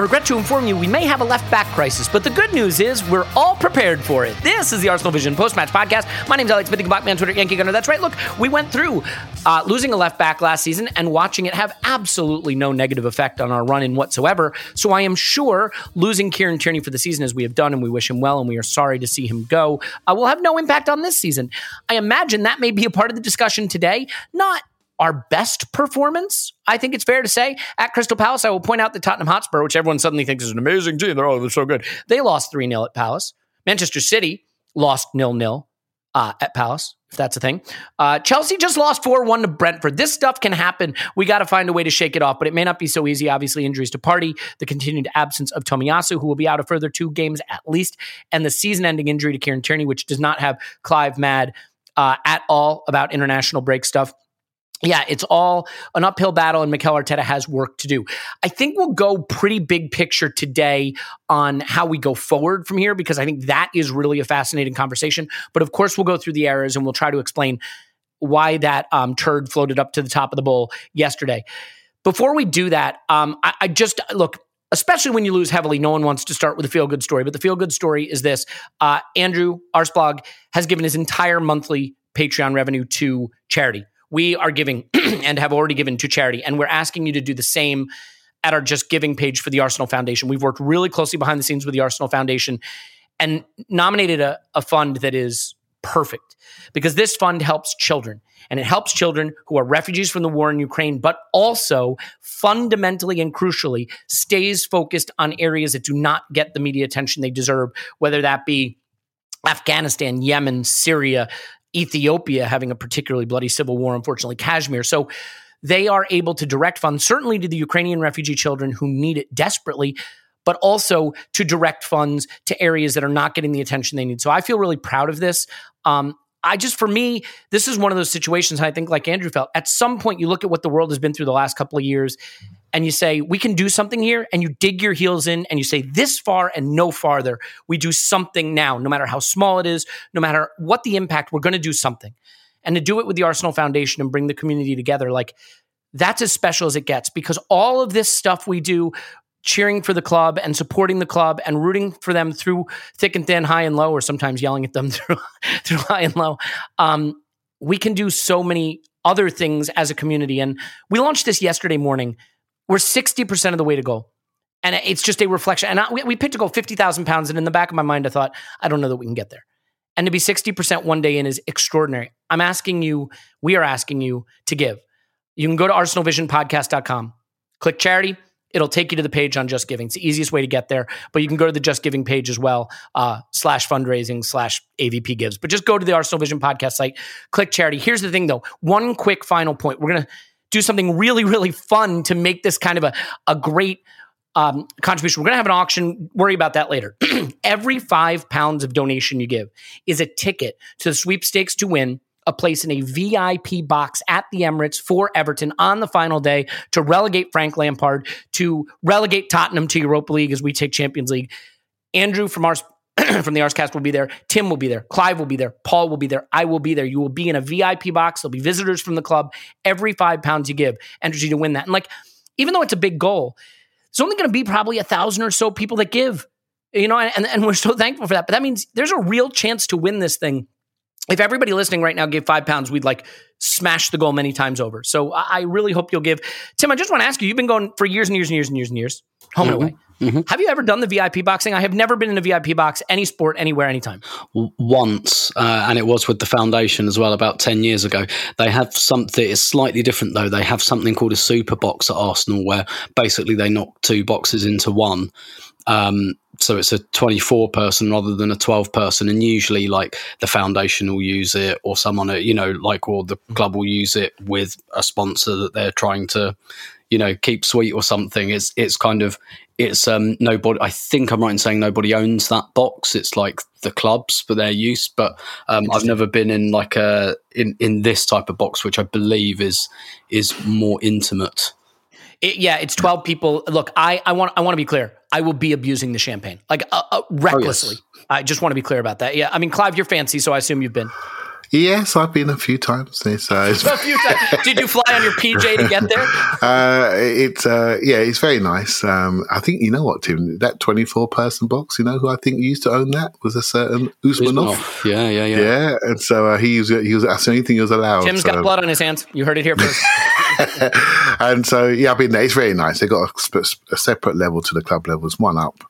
Regret to inform you we may have a left back crisis, but the good news is we're all prepared for it. This is the Arsenal Vision post match podcast. My name's Alex Smith. You can block me on Twitter, Yankee Gunner. That's right. Look, we went through uh, losing a left back last season and watching it have absolutely no negative effect on our run in whatsoever. So I am sure losing Kieran Tierney for the season, as we have done, and we wish him well, and we are sorry to see him go, uh, will have no impact on this season. I imagine that may be a part of the discussion today. Not our best performance, I think it's fair to say. At Crystal Palace, I will point out that Tottenham Hotspur, which everyone suddenly thinks is an amazing team, they're, oh, they're so good. They lost 3 0 at Palace. Manchester City lost 0 0 uh, at Palace, if that's a thing. Uh, Chelsea just lost 4 1 to Brentford. This stuff can happen. We got to find a way to shake it off, but it may not be so easy. Obviously, injuries to Partey, the continued absence of Tomiyasu, who will be out a further two games at least, and the season ending injury to Kieran Tierney, which does not have Clive mad uh, at all about international break stuff yeah, it's all an uphill battle, and Mikel Arteta has work to do. I think we'll go pretty big picture today on how we go forward from here because I think that is really a fascinating conversation. But of course, we'll go through the errors and we'll try to explain why that um, turd floated up to the top of the bowl yesterday. Before we do that, um, I, I just look especially when you lose heavily, no one wants to start with a feel good story. But the feel good story is this uh, Andrew Arseblog has given his entire monthly Patreon revenue to charity. We are giving and have already given to charity, and we're asking you to do the same at our Just Giving page for the Arsenal Foundation. We've worked really closely behind the scenes with the Arsenal Foundation and nominated a, a fund that is perfect because this fund helps children and it helps children who are refugees from the war in Ukraine, but also fundamentally and crucially stays focused on areas that do not get the media attention they deserve, whether that be Afghanistan, Yemen, Syria, Ethiopia having a particularly bloody civil war, unfortunately, Kashmir. So they are able to direct funds, certainly to the Ukrainian refugee children who need it desperately, but also to direct funds to areas that are not getting the attention they need. So I feel really proud of this. Um, I just, for me, this is one of those situations I think, like Andrew felt, at some point you look at what the world has been through the last couple of years and you say, we can do something here, and you dig your heels in and you say, this far and no farther. We do something now, no matter how small it is, no matter what the impact, we're going to do something. And to do it with the Arsenal Foundation and bring the community together, like that's as special as it gets because all of this stuff we do, cheering for the club and supporting the club and rooting for them through thick and thin, high and low, or sometimes yelling at them through, through high and low. Um, we can do so many other things as a community. And we launched this yesterday morning we're 60% of the way to go. And it's just a reflection. And I, we, we picked to go 50,000 pounds. And in the back of my mind, I thought, I don't know that we can get there. And to be 60% one day in is extraordinary. I'm asking you, we are asking you to give. You can go to arsenalvisionpodcast.com, click charity. It'll take you to the page on Just Giving. It's the easiest way to get there. But you can go to the Just Giving page as well, uh, slash fundraising, slash AVP gives. But just go to the Arsenal Vision podcast site, click charity. Here's the thing though one quick final point. We're going to do something really, really fun to make this kind of a, a great um, contribution. We're going to have an auction. Worry about that later. Every five pounds of donation you give is a ticket to the sweepstakes to win a place in a VIP box at the Emirates for Everton on the final day to relegate Frank Lampard, to relegate Tottenham to Europa League as we take Champions League. Andrew from our from the Arsecast will be there. Tim will be there. Clive will be there. Paul will be there. I will be there. You will be in a VIP box. There'll be visitors from the club. Every five pounds you give enters you to win that. And like, even though it's a big goal, there's only going to be probably a thousand or so people that give. You know, and, and we're so thankful for that. But that means there's a real chance to win this thing. If everybody listening right now gave five pounds, we'd like smash the goal many times over. So I really hope you'll give. Tim, I just want to ask you, you've been going for years and years and years and years and years, home mm-hmm. and away. Mm-hmm. Have you ever done the VIP boxing? I have never been in a VIP box, any sport, anywhere, anytime. Once, uh, and it was with the foundation as well about 10 years ago. They have something, it's slightly different though. They have something called a super box at Arsenal where basically they knock two boxes into one. Um, so it's a 24 person rather than a 12 person and usually like the foundation will use it or someone you know like or the club will use it with a sponsor that they're trying to you know keep sweet or something. It's it's kind of it's um nobody i think i'm right in saying nobody owns that box. It's like the clubs for their use but um, i've never been in like a in in this type of box which i believe is is more intimate. It, yeah it's 12 people. Look i i want i want to be clear i will be abusing the champagne. Like uh, uh, recklessly. Oh, yes. i just want to be clear about that. Yeah i mean clive you're fancy so i assume you've been Yes, I've been a few times. Uh, a few times. Did you fly on your PJ to get there? Uh, it's uh, yeah, it's very nice. Um, I think you know what, Tim. That twenty-four person box. You know who I think used to own that was a certain Usmanov. Usmanov. Yeah, yeah, yeah. Yeah, and so uh, he was he was that's the only thing he was allowed. Tim's so. got blood on his hands. You heard it here first. and so yeah, I've been there. It's very nice. They got a, a separate level to the club levels, one up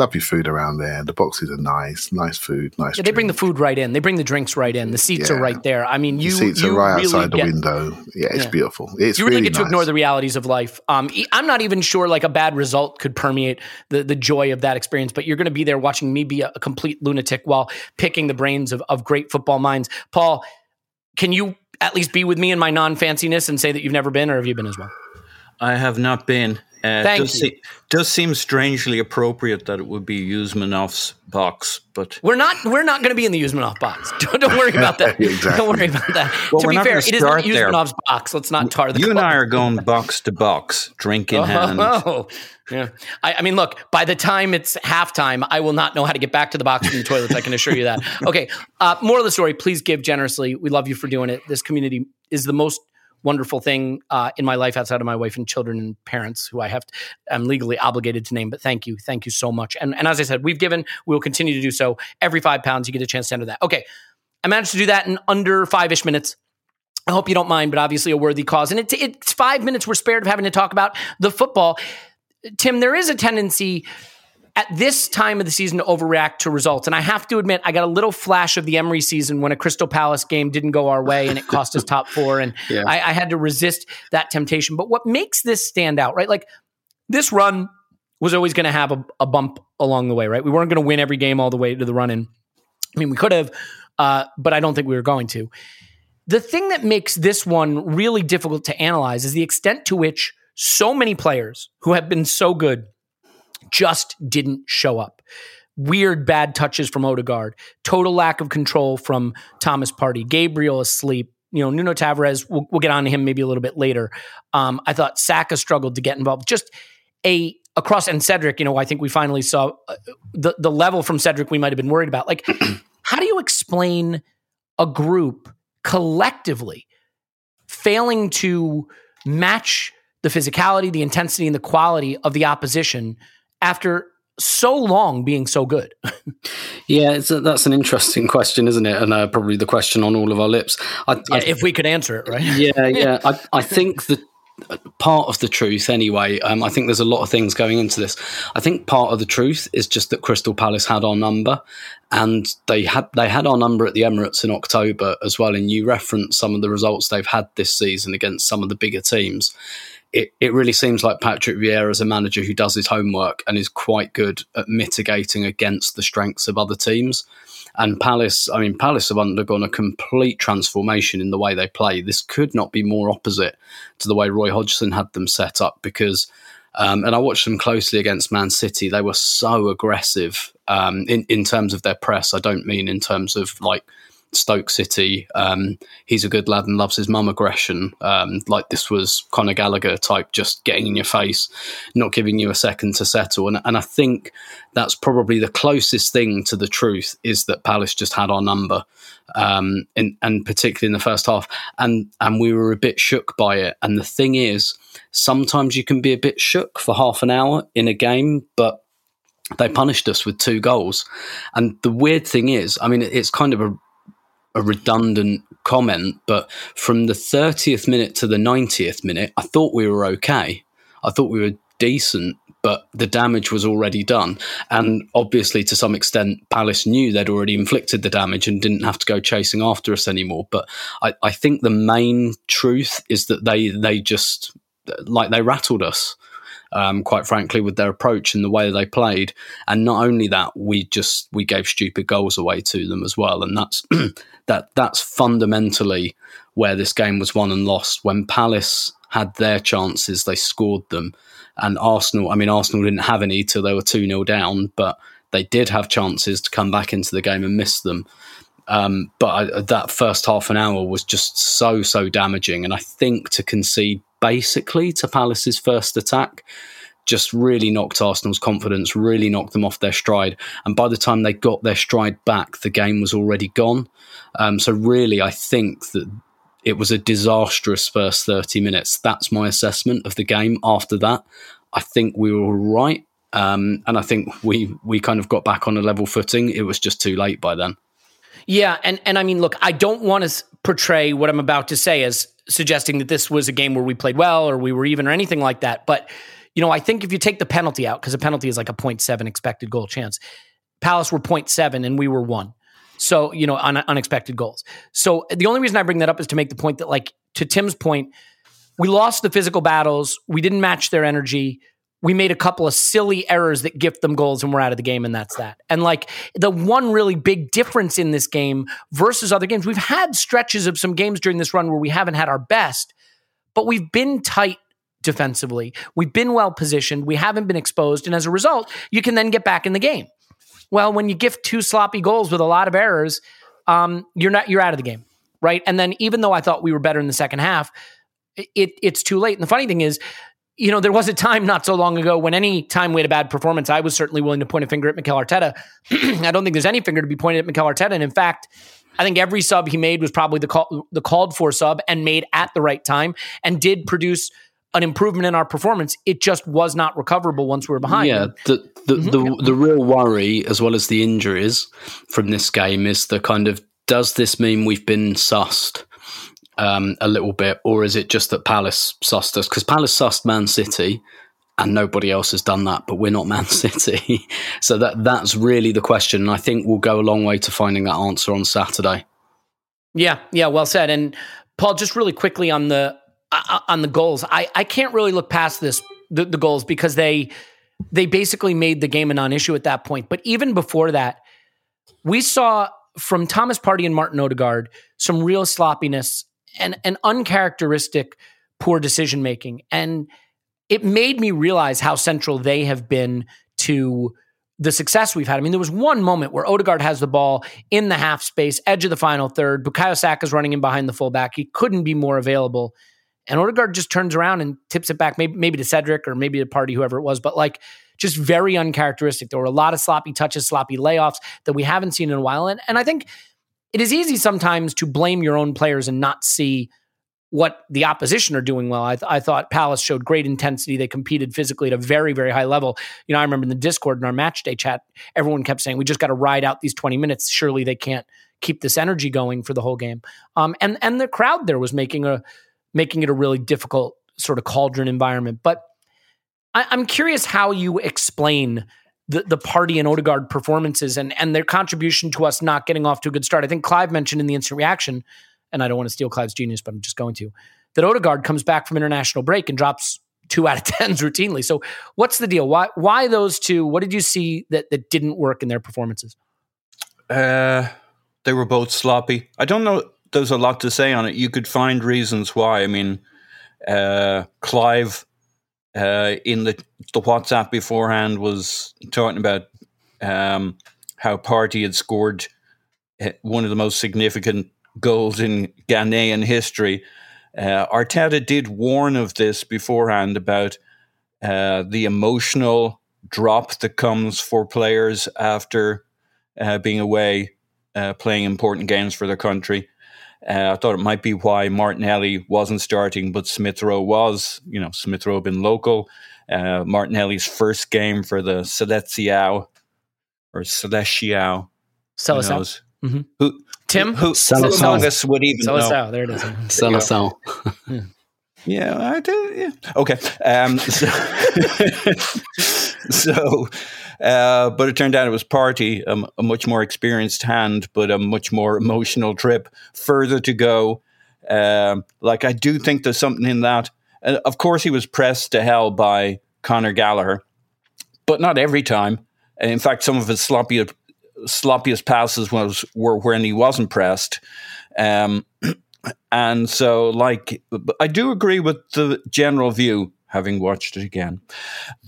lovely food around there. The boxes are nice, nice food, nice. Yeah, they bring the food right in. They bring the drinks right in. The seats yeah. are right there. I mean, you the seats you are right really outside get, the window. Yeah, it's yeah. beautiful. It's you really, really get to ignore the realities of life. Um, I'm not even sure like a bad result could permeate the the joy of that experience. But you're going to be there watching me be a, a complete lunatic while picking the brains of, of great football minds. Paul, can you at least be with me in my non fanciness and say that you've never been, or have you been as well? I have not been. Uh, Thank does, you. Se- does seem strangely appropriate that it would be Usmanov's box, but we're not we're not going to be in the Usmanov box. Don't, don't worry about that. exactly. Don't worry about that. Well, to be fair, it is not start there. Box. Let's not tar the. you and. I are going box to box, drink in hand. Oh, yeah. I, I mean, look. By the time it's halftime, I will not know how to get back to the box from the toilets. I can assure you that. Okay. Uh, more of the story. Please give generously. We love you for doing it. This community is the most wonderful thing uh, in my life outside of my wife and children and parents who I have to, I'm legally obligated to name. But thank you, thank you so much. And and as I said, we've given, we will continue to do so. Every five pounds, you get a chance to enter that. Okay, I managed to do that in under five ish minutes. I hope you don't mind, but obviously a worthy cause. And it, it's five minutes we're spared of having to talk about the football. Tim, there is a tendency at this time of the season to overreact to results. And I have to admit, I got a little flash of the Emery season when a Crystal Palace game didn't go our way and it cost us top four. And Yeah. I, I had to resist that temptation. But what makes this stand out, right? Like this run was always going to have a, a bump along the way, right? We weren't going to win every game all the way to the run in. I mean, we could have, uh, but I don't think we were going to. The thing that makes this one really difficult to analyze is the extent to which so many players who have been so good just didn't show up. Weird bad touches from Odegaard, total lack of control from Thomas Partey, Gabriel asleep. You know, Nuno Tavares, we'll, we'll get on to him maybe a little bit later. Um, I thought Saka struggled to get involved. Just a across and Cedric, you know, I think we finally saw uh, the the level from Cedric we might have been worried about. Like, how do you explain a group collectively failing to match the physicality, the intensity, and the quality of the opposition after so long being so good? Yeah, it's a, that's an interesting question, isn't it? And uh, probably the question on all of our lips. I, I, if we could answer it, right? yeah, yeah. I, I think that part of the truth, anyway, um, I think there's a lot of things going into this. I think part of the truth is just that Crystal Palace had our number, and they had they had our number at the Emirates in October as well. And you referenced some of the results they've had this season against some of the bigger teams. It, it really seems like Patrick Vieira is a manager who does his homework and is quite good at mitigating against the strengths of other teams. And Palace, I mean, Palace have undergone a complete transformation in the way they play. This could not be more opposite to the way Roy Hodgson had them set up because Um, and I watched them closely against Man City. They were so aggressive um, in in terms of their press. I don't mean in terms of like Stoke City. Um, he's a good lad and loves his mum aggression. Um, like this was Conor Gallagher type, just getting in your face, not giving you a second to settle. And, and I think that's probably the closest thing to the truth is that Palace just had our number, um, in, and particularly in the first half, and and we were a bit shook by it. And the thing is, sometimes you can be a bit shook for half an hour in a game, but they punished us with two goals. And the weird thing is, I mean, it's kind of a a redundant comment, but from the 30th minute to the 90th minute, I thought we were okay. I thought we were decent, but the damage was already done. And obviously, to some extent, Palace knew they'd already inflicted the damage and didn't have to go chasing after us anymore. But I, I think the main truth is that they they just like they rattled us um, quite frankly, with their approach and the way they played. And not only that, we just we gave stupid goals away to them as well. And that's that that's fundamentally where this game was won and lost. When Palace had their chances, they scored them. And Arsenal, I mean, Arsenal didn't have any till they were 2 0 down, but they did have chances to come back into the game and miss them. Um, but I, that first half an hour was just so, so damaging. And I think to concede basically to Palace's first attack just really knocked Arsenal's confidence, really knocked them off their stride. And by the time they got their stride back, the game was already gone. Um, so, really, I think that it was a disastrous first 30 minutes. That's my assessment of the game. After that, I think we were right. Um, and I think we, we kind of got back on a level footing. It was just too late by then. Yeah, and and I mean, look, I don't want to portray what I'm about to say as suggesting that this was a game where we played well or we were even or anything like that. But you know, I think if you take the penalty out, because a penalty is like a 0.7 expected goal chance, Palace were 0.7 and we were one. So you know, un- unexpected goals. So the only reason I bring that up is to make the point that, like, to Tim's point, we lost the physical battles. We didn't match their energy we made a couple of silly errors that gift them goals and we're out of the game and that's that. And like the one really big difference in this game versus other games, we've had stretches of some games during this run where we haven't had our best, but we've been tight defensively. We've been well positioned. We haven't been exposed. And as a result, you can then get back in the game. Well, when you gift two sloppy goals with a lot of errors, um, you're not you're out of the game. Right. And then even though I thought we were better in the second half, it, it's too late. And the funny thing is, you know, there was a time not so long ago when any time we had a bad performance, I was certainly willing to point a finger at Mikel Arteta. I don't think there's any finger to be pointed at Mikel Arteta. And in fact, I think every sub he made was probably the call, the called for sub and made at the right time and did produce an improvement in our performance. It just was not recoverable once we were behind. Yeah, the the, mm-hmm. the, the real worry, as well as the injuries from this game, is the kind of does this mean we've been sussed? um, a little bit, or is it just that Palace sussed us? Because Palace sussed Man City, and nobody else has done that, but we're not Man City. so that that's really the question. And I think we'll go a long way to finding that answer on Saturday. Yeah, yeah, well said. And Paul, just really quickly on the on the goals, I I can't really look past this the, the goals because they they basically made the game a non-issue at that point. But even before that, we saw from Thomas Partey and Martin Odegaard some real sloppiness and an uncharacteristic poor decision making. And it made me realize how central they have been to the success we've had. I mean, there was one moment where Odegaard has the ball in the half space, edge of the final third. Bukayo Saka's running in behind the fullback. He couldn't be more available. And Odegaard just turns around and tips it back, maybe, maybe to Cedric or maybe to Partey, whoever it was. But like, just very uncharacteristic. There were a lot of sloppy touches, sloppy layoffs that we haven't seen in a while. And, and I think it is easy sometimes to blame your own players and not see what the opposition are doing well. I, th- I, thought Palace showed great intensity. They competed physically at a very, very high level. You know, I remember in the Discord in our match day chat, everyone kept saying, "We just got to ride out these twenty minutes. Surely they can't keep this energy going for the whole game." Um, and and the crowd there was making a making it a really difficult sort of cauldron environment. But I, I'm curious how you explain the, the Partey and Odegaard performances and, and their contribution to us not getting off to a good start. I think Clive mentioned in the instant reaction, and I don't want to steal Clive's genius, but I'm just going to, that Odegaard comes back from international break and drops two out of tens routinely. So what's the deal? Why why those two? What did you see that, that didn't work in their performances? Uh, they were both sloppy. I don't know. There's a lot to say on it. You could find reasons why. I mean, uh, Clive uh, in the the WhatsApp beforehand was talking about um, how Partey had scored uh, one of the most significant goals in Ghanaian history. Uh, Arteta did warn of this beforehand about uh, the emotional drop that comes for players after uh, being away, uh, playing important games for their country. Uh, I thought it might be why Martinelli wasn't starting, but Smith Rowe was. You know, Smith Rowe been local. Uh, Martinelli's first game for the Seleção or Seleção. Seleção. Mm-hmm. Who, Tim? Who, Seleção. who would even know? Seleção. There it is. Seleção. Yeah, I do. Yeah. Okay. Um, so, so uh, but it turned out it was partey, um, a much more experienced hand, but a much more emotional trip further to go. Um, like, I do think there's something in that. Uh, of course, he was pressed to hell by Conor Gallagher, but not every time. And In fact, some of his sloppiest, sloppiest passes was were when he wasn't pressed. Um, and so, like, I do agree with the general view, having watched it again,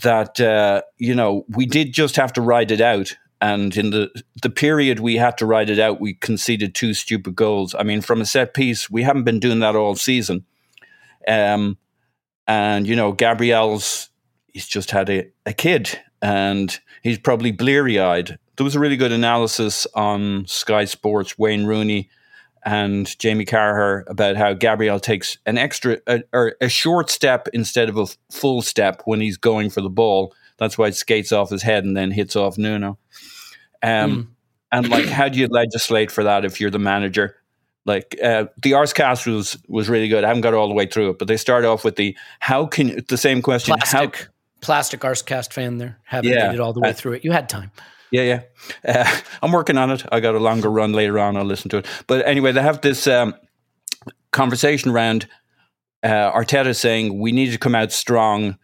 that uh, you know we did just have to ride it out. And in the the period we had to ride it out, we conceded two stupid goals. I mean, from a set piece, we haven't been doing that all season. Um, and you know, Gabriel's he's just had a, a kid, and he's probably bleary eyed. There was a really good analysis on Sky Sports. Wayne Rooney and Jamie Carragher about how Gabriel takes an extra a, or a short step instead of a full step when he's going for the ball. That's why it skates off his head and then hits off Nuno. Um, mm. And like, how do you legislate for that if you're the manager? Like uh, the Arsecast was was really good. I haven't got all the way through it, but they start off with the how can the same question plastic, how plastic Arsecast fan there haven't yeah, made it all the way uh, through it. You had time. Yeah, yeah. Uh, I'm working on it. I got a longer run later on. I'll listen to it. But anyway, they have this um, conversation around uh, Arteta saying we need to come out strong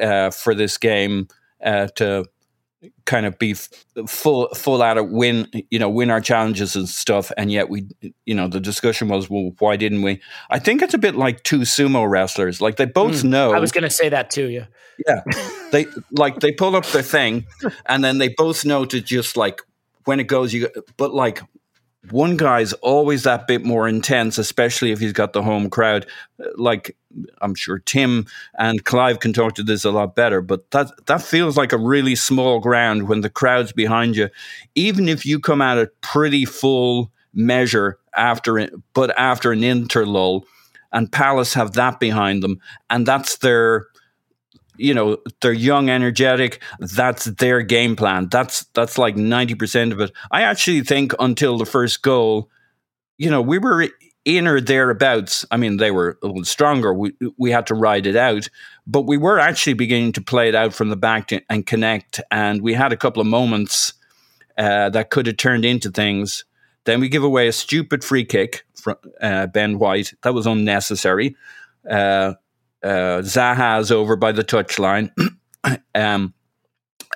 uh, for this game uh, to kind of be f- full full out of win you know win our challenges and stuff and yet we you know the discussion was well why didn't we? I think it's a bit like two sumo wrestlers. Like they both mm, know i was going to say that too yeah. Yeah. They like they pull up their thing and then they both know to just like when it goes you but like one guy's always that bit more intense, especially if he's got the home crowd. Like I'm sure Tim and Clive can talk to this a lot better, but that that feels like a really small ground when the crowd's behind you. Even if you come out at pretty full measure after it, but after an interlull, and Palace have that behind them, and that's their you know they're young energetic. That's their game plan. That's that's like 90% of it. I actually think until the first goal you know we were in or thereabouts. I mean they were a little stronger. We we had to ride it out but we were actually beginning to play it out from the back to, and connect. And we had a couple of moments uh, that could have turned into things. Then we give away a stupid free kick from uh, ben white. That was unnecessary. Uh, uh, Zaha's over by the touchline, um,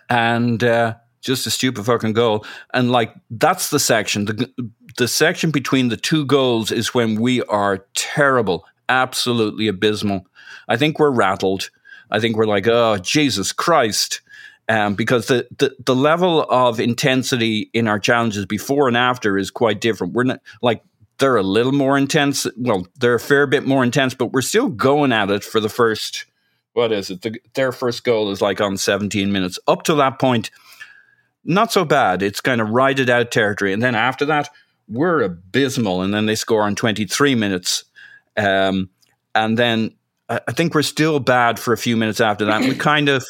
and uh, just a stupid fucking goal. And like that's the section. The the section between the two goals is when we are terrible, absolutely abysmal. I think we're rattled. I think we're like, oh Jesus Christ. Um, because the, the, the level of intensity in our challenges before and after is quite different. We're not like they're a little more intense. Well, they're a fair bit more intense, but we're still going at it for the first. What is it? The, their first goal is like on 17 minutes. Up to that point, not so bad. It's kind of ride out territory. And then after that, we're abysmal. And then they score on 23 minutes. Um, and then I think we're still bad for a few minutes after that. we kind of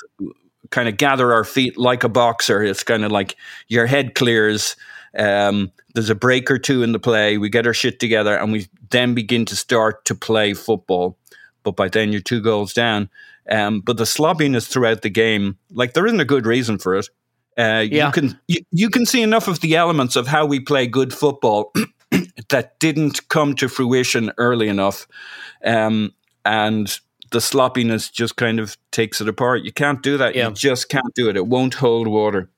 kind of gather our feet like a boxer. It's kind of like your head clears um, there's a break or two in the play. We get our shit together, and we then begin to start to play football. But by then, you're two goals down. Um, but the sloppiness throughout the game, like there isn't a good reason for it. Uh, yeah. You can you, you can see enough of the elements of how we play good football that didn't come to fruition early enough, um, and the sloppiness just kind of takes it apart. You can't do that. Yeah. You just can't do it. It won't hold water.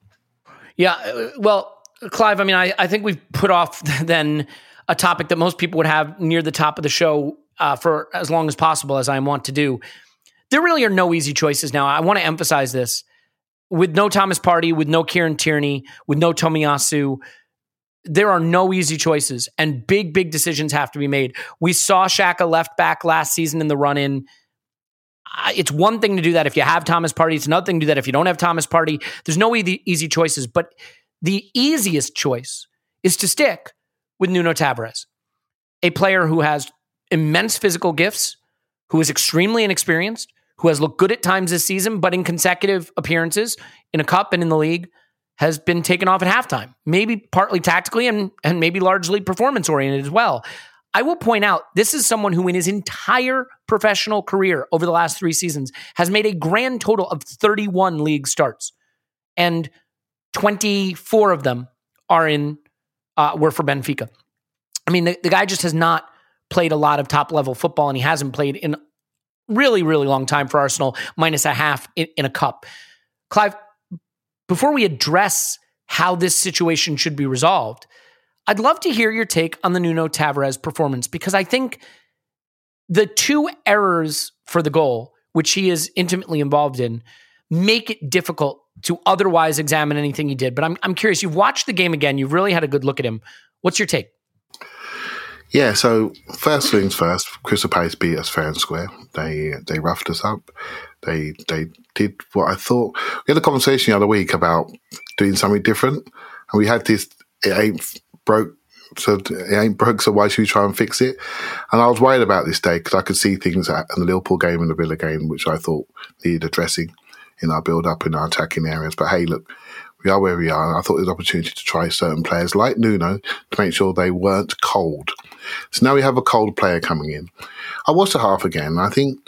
Yeah. Uh, well, Clive, I mean, I, I think we've put off then a topic that most people would have near the top of the show uh, for as long as possible, as I want to do. there really are no easy choices now. I want to emphasize this. With no Thomas Partey, with no Kieran Tierney, with no Tomiyasu, there are no easy choices and big, big decisions have to be made. We saw Xhaka left back last season in the run in. It's one thing to do that if you have Thomas Partey. It's another thing to do that if you don't have Thomas Partey. There's no easy, easy choices, but the easiest choice is to stick with Nuno Tavares, a player who has immense physical gifts, who is extremely inexperienced, who has looked good at times this season, but in consecutive appearances in a cup and in the league has been taken off at halftime, maybe partly tactically and, and maybe largely performance oriented as well. I will point out this is someone who, in his entire professional career over the last three seasons, has made a grand total of 31 league starts, and 24 of them are in uh, were for Benfica. I mean, the, the guy just has not played a lot of top level football, and he hasn't played in really, really long time for Arsenal, minus a half in, in a cup. Clive, before we address how this situation should be resolved, I'd love to hear your take on the Nuno Tavares performance because I think the two errors for the goal, which he is intimately involved in, make it difficult to otherwise examine anything he did. But I'm, I'm curious, you've watched the game again, you've really had a good look at him. What's your take? Yeah, so first things first, Crystal Palace beat us fair and square. They they roughed us up. They they did what I thought. We had a conversation the other week about doing something different, and we had this. It ain't broke, so it ain't broke. So why should we try and fix it? And I was worried about this day because I could see things in the Liverpool game and the Villa game, which I thought needed addressing in our build up in our attacking areas. But hey, look, we are where we are. I thought there was an opportunity to try certain players like Nuno to make sure they weren't cold. So now we have a cold player coming in. I watched the half again. I think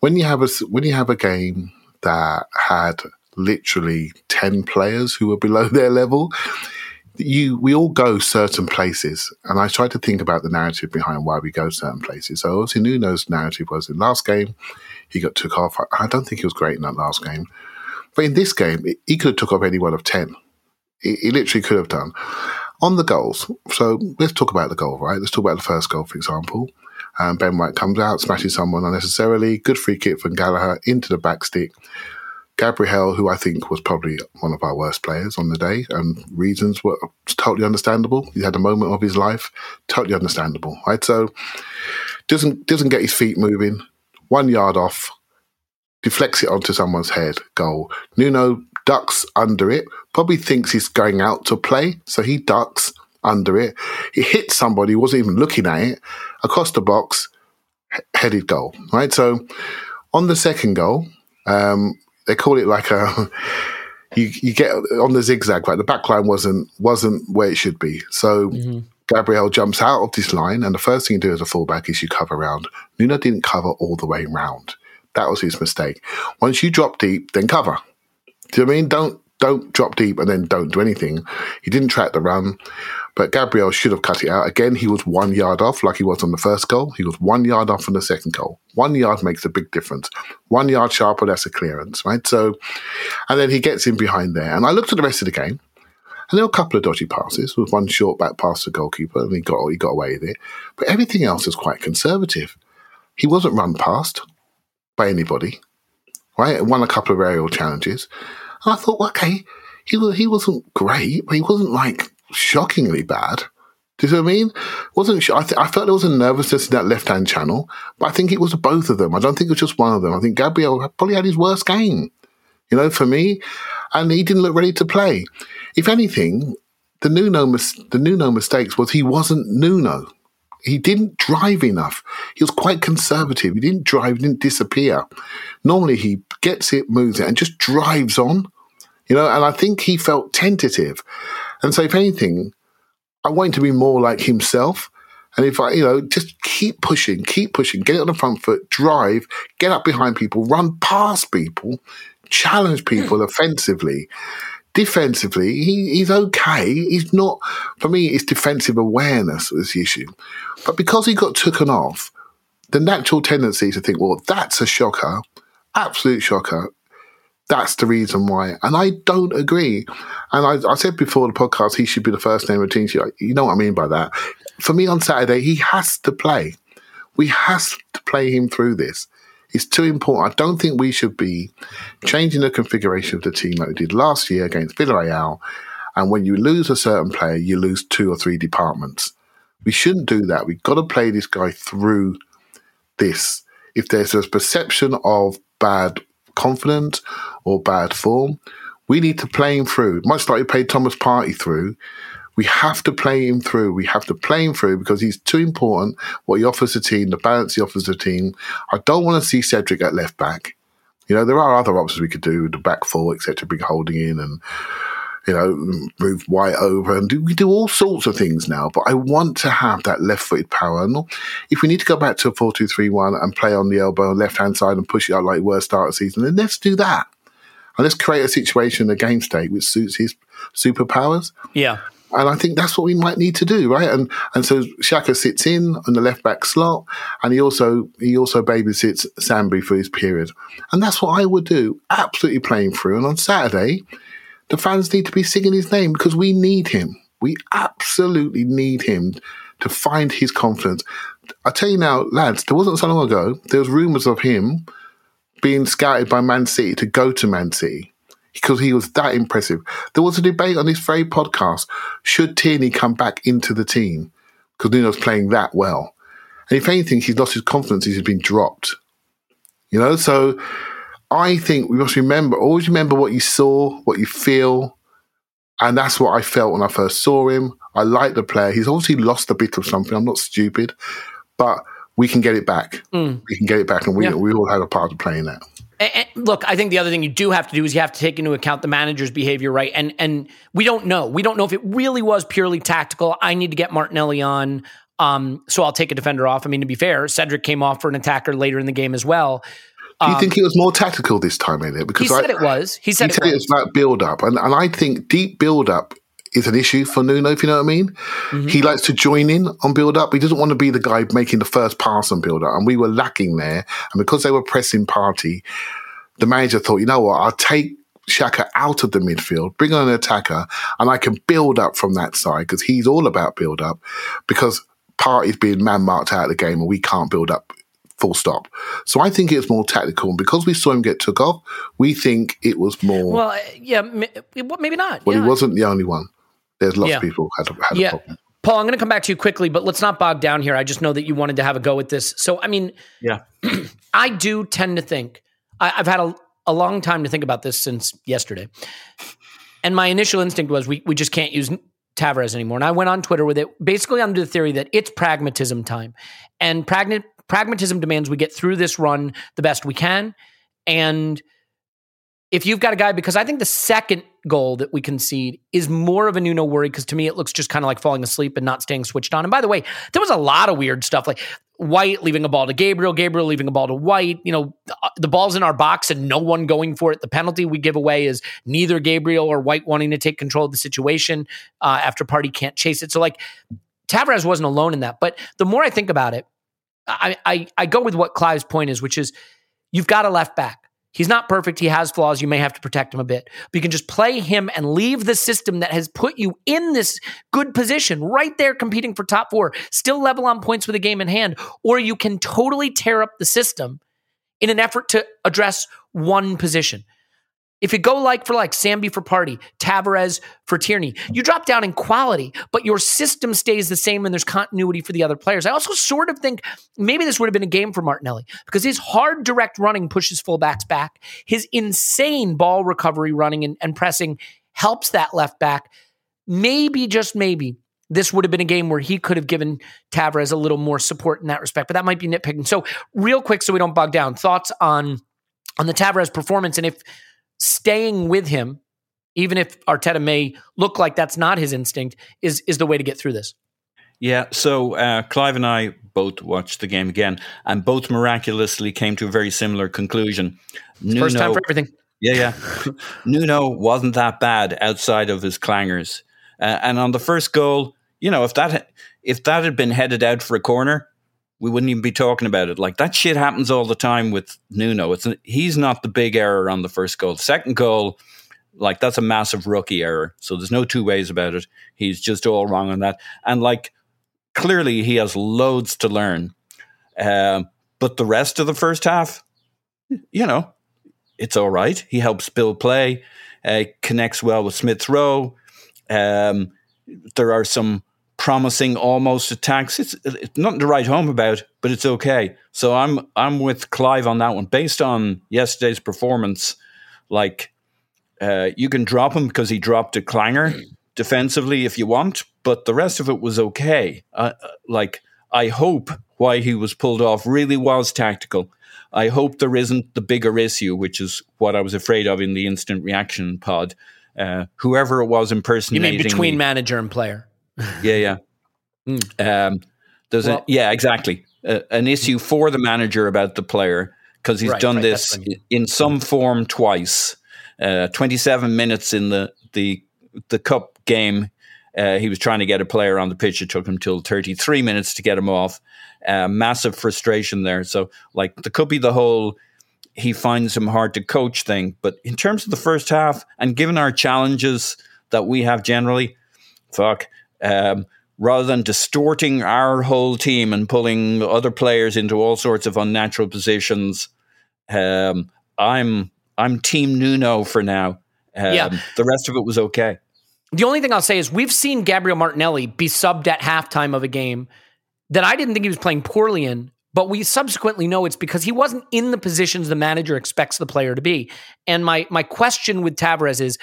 when you have a when you have a game that had literally ten players who were below their level, you we all go certain places, and I tried to think about the narrative behind why we go certain places. So obviously Nuno's narrative was in last game he got took off. I don't think he was great in that last game, but in this game he could have took off any one of ten. He, he literally could have done on the goals. So let's talk about the goal, right? Let's talk about the first goal, for example. Um, ben White comes out, smashes someone unnecessarily. Good free kick from Gallagher into the back stick. Gabriel, who I think was probably one of our worst players on the day, and reasons were totally understandable. He had a moment of his life, totally understandable, right? So doesn't doesn't get his feet moving, one yard off, deflects it onto someone's head, goal. Nuno ducks under it, probably thinks he's going out to play, so he ducks under it. He hits somebody, wasn't even looking at it, across the box, headed goal, right? So on the second goal, um, they call it like a you you get on the zigzag right the back line wasn't wasn't where it should be so mm-hmm. Gabriel jumps out of this line and the first thing you do as a fullback is you cover round. Nuno didn't cover all the way round that was his mistake once you drop deep then cover do you know I mean don't don't drop deep and then don't do anything he didn't track the run but Gabriel should have cut it out. Again, he was one yard off, like he was on the first goal. He was one yard off on the second goal. One yard makes a big difference. One yard sharper, that's a clearance, right? So, and then he gets in behind there. And I looked at the rest of the game, and there were a couple of dodgy passes. With one short back pass to goalkeeper, and he got he got away with it. But everything else was quite conservative. He wasn't run past by anybody, right? Won a couple of aerial challenges. And I thought, okay, he was, he wasn't great, but he wasn't like shockingly bad. Do you see what I mean? Wasn't sure. I, th- I felt there was a nervousness in that left hand channel, but I think it was both of them. I don't think it was just one of them. I think Gabriel probably had his worst game, you know, for me, and he didn't look ready to play. If anything, the Nuno mis- the Nuno mistakes was he wasn't Nuno. He didn't drive enough. He was quite conservative. He didn't drive, he didn't disappear. Normally, he gets it, moves it, and just drives on. You know, and I think he felt tentative. And so, if anything, I want him to be more like himself. And if I, you know, just keep pushing, keep pushing, get it on the front foot, drive, get up behind people, run past people, challenge people offensively. Defensively, he, he's okay. He's not, for me, it's defensive awareness was the issue. But because he got taken off, the natural tendency to think, well, that's a shocker, absolute shocker that's the reason why. And I don't agree. And I, I, said before the podcast, he should be the first name of the team. You know what I mean by that. For me on Saturday, he has to play. We has to play him through this. It's too important. I don't think we should be changing the configuration of the team like we did last year against Villarreal. And when you lose a certain player, you lose two or three departments. We shouldn't do that. We've got to play this guy through this. If there's a perception of bad confidence or bad form, we need to play him through. Much like we played Thomas Partey through, we have to play him through. We have to play him through because he's too important. What he offers the team, the balance he offers the team. I don't want to see Cedric at left back. You know, there are other options we could do, with the back four, etc., big holding in and you know, move White over and do, we do all sorts of things now. But I want to have that left footed power. And if we need to go back to a 4 2 3 1 and play on the elbow left hand side and push it out like worst start of season, then let's do that. And let's create a situation the game state which suits his superpowers. Yeah. And I think that's what we might need to do, right? And and so Xhaka sits in on the left back slot, and he also he also babysits Sambi for his period, and that's what I would do. Absolutely playing through. And on Saturday, the fans need to be singing his name because we need him. We absolutely need him to find his confidence. I tell you now, lads, there wasn't so long ago. There was rumours of him being scouted by Man City to go to Man City because he was that impressive. There was a debate on this very podcast: should Tierney come back into the team because Nuno's playing that well? And if anything, he's lost his confidence. He's been dropped. You know, so I think we must remember, always remember what you saw, what you feel. And that's what I felt when I first saw him. I like the player. He's obviously lost a bit of something. I'm not stupid, but we can get it back. Mm. We can get it back. And we, Yeah. we all had a part of playing that. And, and look, I think the other thing you do have to do is you have to take into account the manager's behavior, right? And and we don't know. We don't know if it really was purely tactical. I need to get Martinelli on, um, so I'll take a defender off. I mean, to be fair, Cedric came off for an attacker later in the game as well. Do you think it was more tactical this time, Elliot? He Because he said I, it was. He said he it said was. it was about build up. And, and I think deep build up is an issue for Nuno, if you know what I mean. Mm-hmm. He likes to join in on build up. He doesn't want to be the guy making the first pass on build up. And we were lacking there. And because they were pressing partey, the manager thought, you know what, I'll take Xhaka out of the midfield, bring on an attacker, and I can build up from that side because he's all about build up because partey's being man marked out of the game and we can't build up full stop. So I think it's more tactical. And because we saw him get took off, we think it was more. Well, yeah, maybe not. Well, yeah. he wasn't the only one. There's lots Yeah. of people had, had a Yeah. problem. Paul, I'm going to come back to you quickly, but let's not bog down here. I just know that you wanted to have a go at this. So, I mean, Yeah. I do tend to think I, I've had a, a long time to think about this since yesterday, and my initial instinct was we we just can't use Tavares anymore. And I went on Twitter with it, basically under the theory that it's pragmatism time, and pragma- pragmatism demands we get through this run the best we can, and if you've got a guy, because I think the second goal that we concede is more of a Nuno worry, because to me it looks just kind of like falling asleep and not staying switched on. And by the way, there was a lot of weird stuff like White leaving a ball to Gabriel, Gabriel leaving a ball to White. You know, the, the ball's in our box and no one going for it. The penalty we give away is neither Gabriel or White wanting to take control of the situation uh, after Partey can't chase it. So like Tavares wasn't alone in that. But the more I think about it, I, I, I go with what Clive's point is, which is you've got a left back. He's not perfect. He has flaws. You may have to protect him a bit. But you can just play him and leave the system that has put you in this good position right there competing for top four, still level on points with a game in hand. Or you can totally tear up the system in an effort to address one position. If you go like for like Sambi for Partey, Tavares for Tierney, you drop down in quality, but your system stays the same and there's continuity for the other players. I also sort of think maybe this would have been a game for Martinelli because his hard direct running pushes fullbacks back. His insane ball recovery running and, and pressing helps that left back. Maybe, just maybe, this would have been a game where he could have given Tavares a little more support in that respect, but that might be nitpicking. So, real quick, so we don't bog down, thoughts on on the Tavares performance and if staying with him, even if Arteta may look like that's not his instinct, is is the way to get through this. Yeah, so uh, Clive and I both watched the game again, and both miraculously came to a very similar conclusion. First time for everything. Yeah, yeah. Nuno wasn't that bad outside of his clangers, uh, and on the first goal, you know, if that if that had been headed out for a corner, we wouldn't even be talking about it. Like that shit happens all the time with Nuno. It's he's not the big error on the first goal. The second goal, like that's a massive rookie error. So there's no two ways about it. He's just all wrong on that, and like clearly he has loads to learn. Uh, but the rest of the first half, you know, it's all right. He helps build play, uh, connects well with Smith Rowe. Um, there are some promising almost attacks. It's, it's nothing to write home about, but it's okay. So I'm I'm with Clive on that one. Based on yesterday's performance, like uh, you can drop him because he dropped a clanger defensively if you want, but the rest of it was okay. Uh, uh, like I hope why he was pulled off really was tactical. I hope there isn't the bigger issue, which is what I was afraid of in the instant reaction pod. Uh, whoever it was You impersonating mean between manager and player? Yeah, yeah. Um, there's Well- a yeah, exactly. Uh, an issue for the manager about the player because he's Right, done right, this I mean. in some form twice. Uh, 27 minutes in the the the cup game, uh, he was trying to get a player on the pitch. It took him till 33 minutes to get him off. Uh, massive frustration there. So, like, there could be the whole he finds him hard to coach thing. But in terms of the first half, and given our challenges that we have generally, fuck, um, rather than distorting our whole team and pulling other players into all sorts of unnatural positions, um, I'm I'm Team Nuno for now. Um, Yeah. The rest of it was okay. The only thing I'll say is we've seen Gabriel Martinelli be subbed at halftime of a game that I didn't think he was playing poorly in, but we subsequently know it's because he wasn't in the positions the manager expects the player to be. And my my question with Tavares is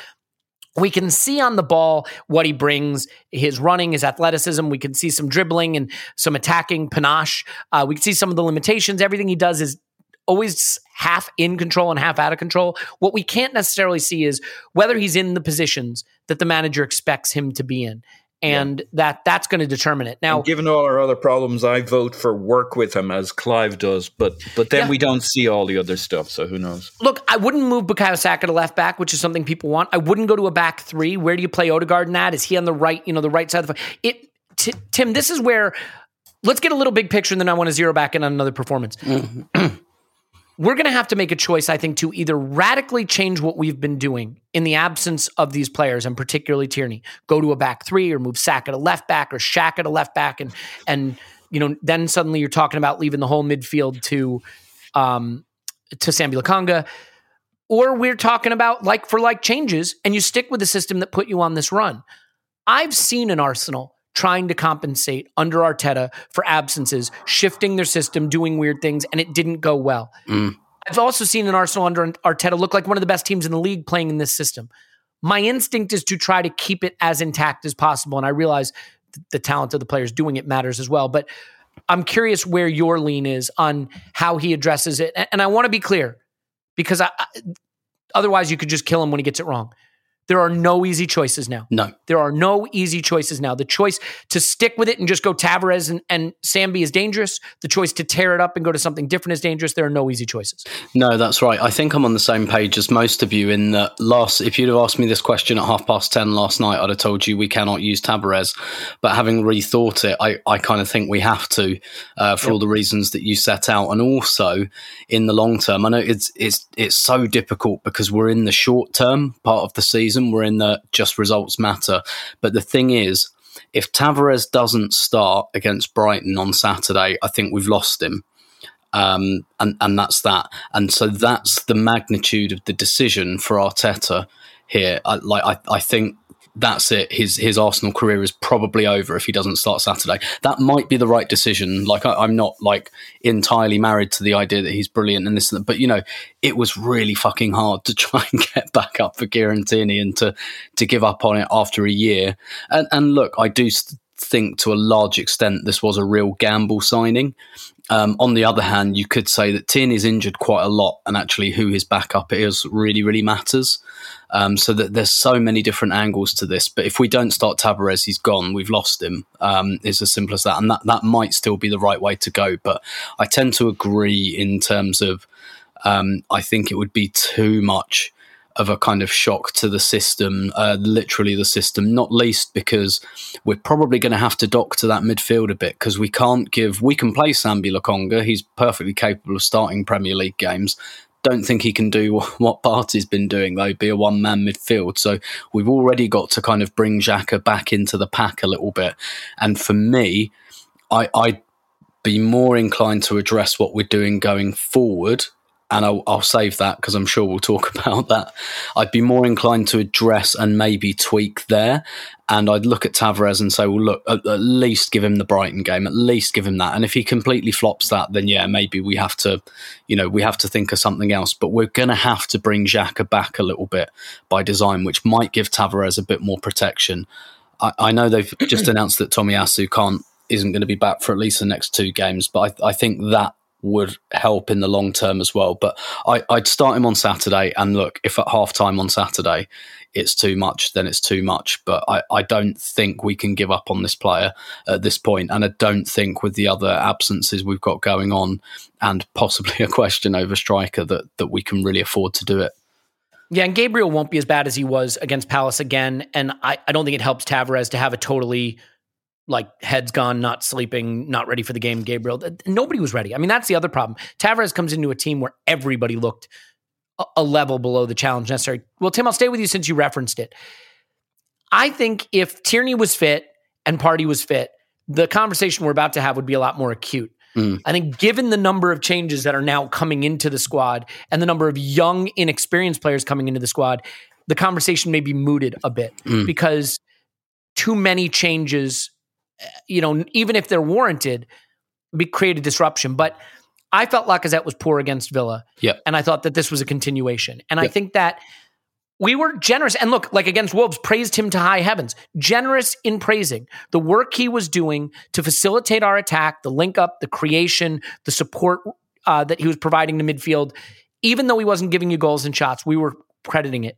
we can see on the ball what he brings, his running, his athleticism. We can see some dribbling and some attacking panache. Uh, we can see some of the limitations. Everything he does is always half in control and half out of control. What we can't necessarily see is whether he's in the positions that the manager expects him to be in. And that that's going to determine it. Now, And given all our other problems, I vote for work with him as Clive does. But but then Yeah. we don't see all the other stuff. So who knows? Look, I wouldn't move Bukayo Saka to left back, which is something people want. I wouldn't go to a back three. Where do you play Odegaard in that? Is he on the right, you know, the right side of the it t- Tim, this is where let's get a little big picture and then I want to zero back in on another performance. Mm-hmm. We're going to have to make a choice, I think, to either radically change what we've been doing in the absence of these players, and particularly Tierney, go to a back three or move Sack at a left back or Shack at a left back, and and you know then suddenly you're talking about leaving the whole midfield to um, to Sambi Lokonga, or we're talking about like for like changes, and you stick with the system that put you on this run. I've seen an Arsenal trying to compensate under Arteta for absences, shifting their system, doing weird things, and it didn't go well. Mm. I've also seen an Arsenal under Arteta look like one of the best teams in the league playing in this system. My instinct is to try to keep it as intact as possible, and I realize th- the talent of the players doing it matters as well. But I'm curious where your lean is on how he addresses it, and, I want to be clear because I, otherwise you could just kill him when he gets it wrong. There are no easy choices now. No. There are no easy choices now. The choice to stick with it and just go Tavares and, and Sambi is dangerous. The choice to tear it up and go to something different is dangerous. There are no easy choices. No, that's right. I think I'm on the same page as most of you. In that last, if you'd have asked me this question at half past ten last night, I'd have told you we cannot use Tavares. But having rethought it, I, I kind of think we have to uh, for all the reasons that you set out, and also in the long term. I know it's it's it's so difficult because we're in the short term part of the season. We're in the just results matter. But the thing is, if Tavares doesn't start against Brighton on Saturday, I think we've lost him um, and and that's that. And so that's the magnitude of the decision for Arteta here. I, like I, I think that's it. His his Arsenal career is probably over if he doesn't start Saturday. That might be the right decision. Like I, I'm not like entirely married to the idea that he's brilliant and this, and that, but you know, it was really fucking hard to try and get back up for Kieran Tierney and to to give up on it after a year. And and look, I do. Think to a large extent this was a real gamble signing. Um, on the other hand, you could say that Tierney's injured quite a lot, and actually who his backup is really, really matters. Um, so that there's so many different angles to this. But if we don't start Tavares, he's gone. We've lost him. Um, it's as simple as that, and that that might still be the right way to go. But I tend to agree in terms of um, I think it would be too much of a kind of shock to the system, uh, literally the system, not least because we're probably going to have to dock to that midfield a bit because we can't give, we can play Sambi Lokonga. He's perfectly capable of starting Premier League games. Don't think he can do what Partey's been doing, though, be a one man midfield. So we've already got to kind of bring Xhaka back into the pack a little bit. And for me, I, I'd be more inclined to address what we're doing going forward and I'll, I'll save that because I'm sure we'll talk about that. I'd be more inclined to address and maybe tweak there. And I'd look at Tavares and say, well, look, at, at, least give him the Brighton game, at least give him that. And if he completely flops that, then yeah, maybe we have to, you know, we have to think of something else. But we're going to have to bring Xhaka back a little bit by design, which might give Tavares a bit more protection. I, I know they've just announced that Tomiyasu can't isn't going to be back for at least the next two games, but I, I think that would help in the long term as well. But I, would start him on Saturday. And look, if at half time on Saturday it's too much, then it's too much. But I, I don't think we can give up on this player at this point. And I don't think with the other absences we've got going on and possibly a question over striker that, that we can really afford to do it. Yeah, and Gabriel won't be as bad as he was against Palace again. And I, I don't think it helps Tavares to have a totally like heads gone, not sleeping, not ready for the game. Gabriel, nobody was ready. I mean, that's the other problem. Tavares comes into a team where everybody looked a level below the challenge necessary. Well, Tim, I'll stay with you since you referenced it. I think if Tierney was fit and Partey was fit, the conversation we're about to have would be a lot more acute. Mm. I think, given the number of changes that are now coming into the squad and the number of young, inexperienced players coming into the squad, the conversation may be mooted a bit mm. because too many changes you know, even if they're warranted, be create a disruption. But I felt Lacazette was poor against Villa. Yeah. And I thought that this was a continuation. And. I think that we were generous. And look, like against Wolves, praised him to high heavens. Generous in praising the work he was doing to facilitate our attack, the link up, the creation, the support uh, that he was providing to midfield. Even though he wasn't giving you goals and shots, we were crediting it.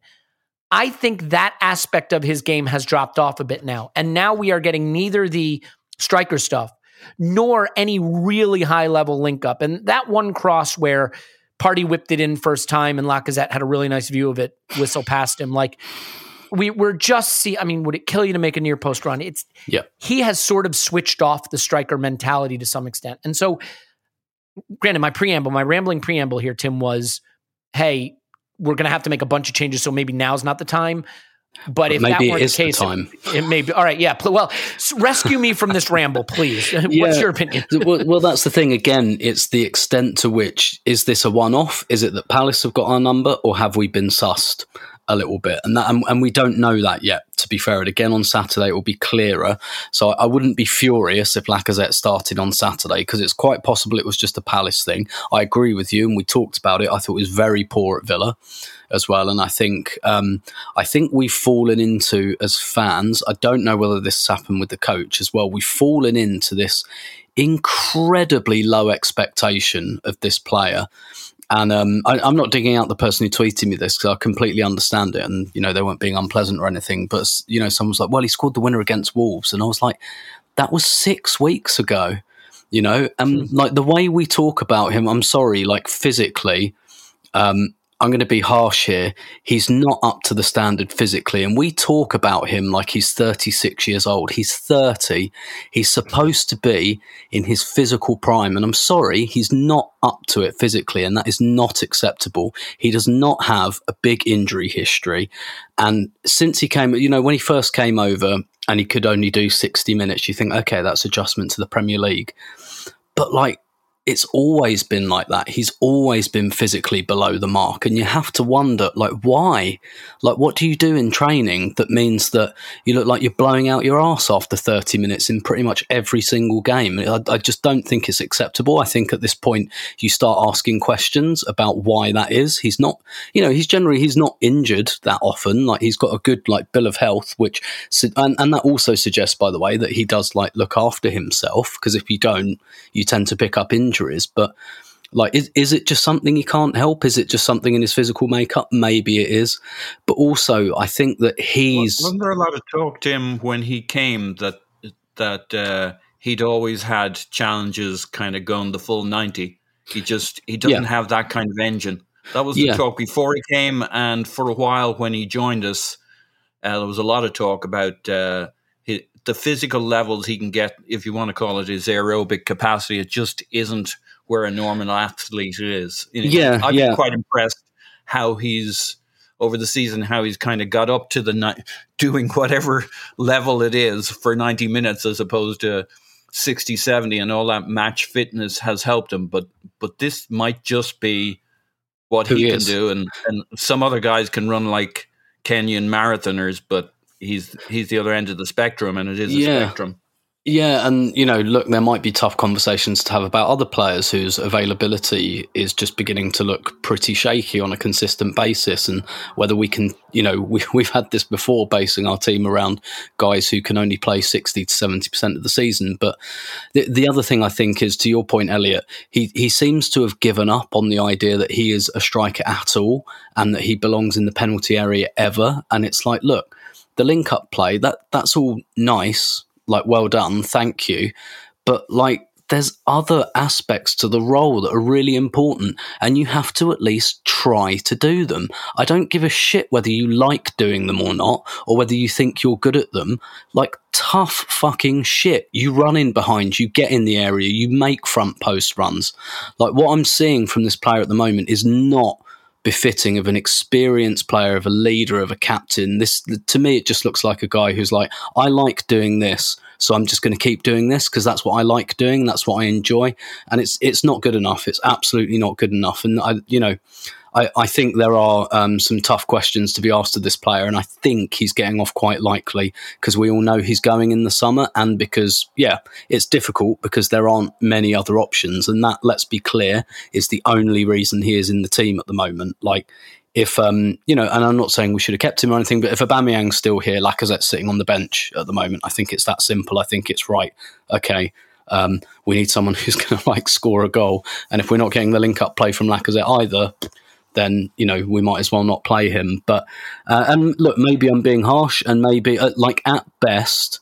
I think that aspect of his game has dropped off a bit now. And now we are getting neither the striker stuff nor any really high level link up. And that one cross where Partey whipped it in first time and Lacazette had a really nice view of it, whistle past him. Like we we're just see. I mean, would it kill you to make a near post run? It's yeah. He has sort of switched off the striker mentality to some extent, and so. Granted, my preamble, my rambling preamble here, Tim, was, "Hey, we're going to have to make a bunch of changes. So maybe now's not the time. But, if that weren't the case, the it, it, may be all right. Yeah. Well, rescue me from this ramble, please. Yeah. What's your opinion? well, well, that's the thing. Again, it's the extent to which is this a one-off? Is it that Palace have got our number, or have we been sussed? A little bit, and that and, and, we don't know that yet. To be fair, and again on Saturday it will be clearer. So I, I wouldn't be furious if Lacazette started on Saturday because it's quite possible it was just a Palace thing. I agree with you, and we talked about it. I thought it was very poor at Villa as well, and I think um, I think we've fallen into as fans. I don't know whether this happened with the coach as well. We've fallen into this incredibly low expectation of this player and um, I, am not digging out the person who tweeted me this because I completely understand it, and you know they weren't being unpleasant or anything. But you know, someone was like, "Well, he scored the winner against Wolves," and I was like, "That was six weeks ago." You know, and hmm. like the way we talk about him, I'm sorry, like physically, um, I'm going to be harsh here. He's not up to the standard physically. And we talk about him like he's 36 years old. He's 30. He's supposed to be in his physical prime. And I'm sorry, he's not up to it physically. And that is not acceptable. He does not have a big injury history. And since he came, you know, when he first came over and he could only do 60 minutes, you think, okay, that's adjustment to the Premier League. But like, it's always been like that. He's always been physically below the mark. And you have to wonder, like, why? Like, what do you do in training that means that you look like you're blowing out your ass after 30 minutes in pretty much every single game? I, I just don't think it's acceptable. I think at this point, you start asking questions about why that is. He's not, you know, he's generally, he's not injured that often. Like, he's got a good, like, bill of health, which, and, and that also suggests, by the way, that he does, like, look after himself. Because if you don't, you tend to pick up injuries injuries, but like is, is it just something he can't help? Is it just something in his physical makeup? Maybe it is. But also i think that he's wasn't there a lot of talk to him when he came that that uh, he'd always had challenges kind of going the full 90 he just he doesn't yeah. have that kind of engine. That was the yeah. talk before he came and for a while when he joined us uh, there was a lot of talk about uh, the physical levels he can get, if you want to call it his aerobic capacity, it just isn't where a normal athlete is. yeah, I've yeah. been quite impressed how he's over the season, how he's kind of got up to the ni- doing whatever level it is for 90 minutes as opposed to 60, 70, and all that match fitness has helped him. But but this might just be what Who he he can do, and and some other guys can run like Kenyan marathoners, but he's he's the other end of the spectrum, and it is a Yeah. spectrum. Yeah, and you know, look, there might be tough conversations to have about other players whose availability is just beginning to look pretty shaky on a consistent basis, and whether we can, you know, we, we've had this before, basing our team around guys who can only play sixty to seventy percent of the season. But the, the other thing I think is, to your point, Elliot, he he seems to have given up on the idea that he is a striker at all, and that he belongs in the penalty area ever. And it's like, look, the link up play that that's all nice like well done thank you. But like there's other aspects to the role that are really important and you have to at least try to do them. I don't give a shit whether you like doing them or not or whether you think you're good at them. Like tough fucking shit. You run in behind you get in the area you make front post runs. Like what i'm seeing from this player at the moment is not befitting of an experienced player, of a leader, of a captain. This, to me, it just looks like a guy who's like, I like doing this, so I'm just going to keep doing this because that's what I like doing, that's what I enjoy, and it's it's not good enough. It's absolutely not good enough, and I, you know. I, I think there are um, some tough questions to be asked of this player, and I think he's getting off quite likely because we all know he's going in the summer, and because yeah, it's difficult because there aren't many other options, and that let's be clear is the only reason he is in the team at the moment. Like if um you know, and I'm not saying we should have kept him or anything, but if Aubameyang's still here, Lacazette's sitting on the bench at the moment. I think it's that simple. I think it's right. Okay. Um, we need someone who's going to like score a goal, and if we're not getting the link up play from Lacazette either, then you know we might as well not play him. But uh, and look, maybe I'm being harsh, and maybe uh, like at best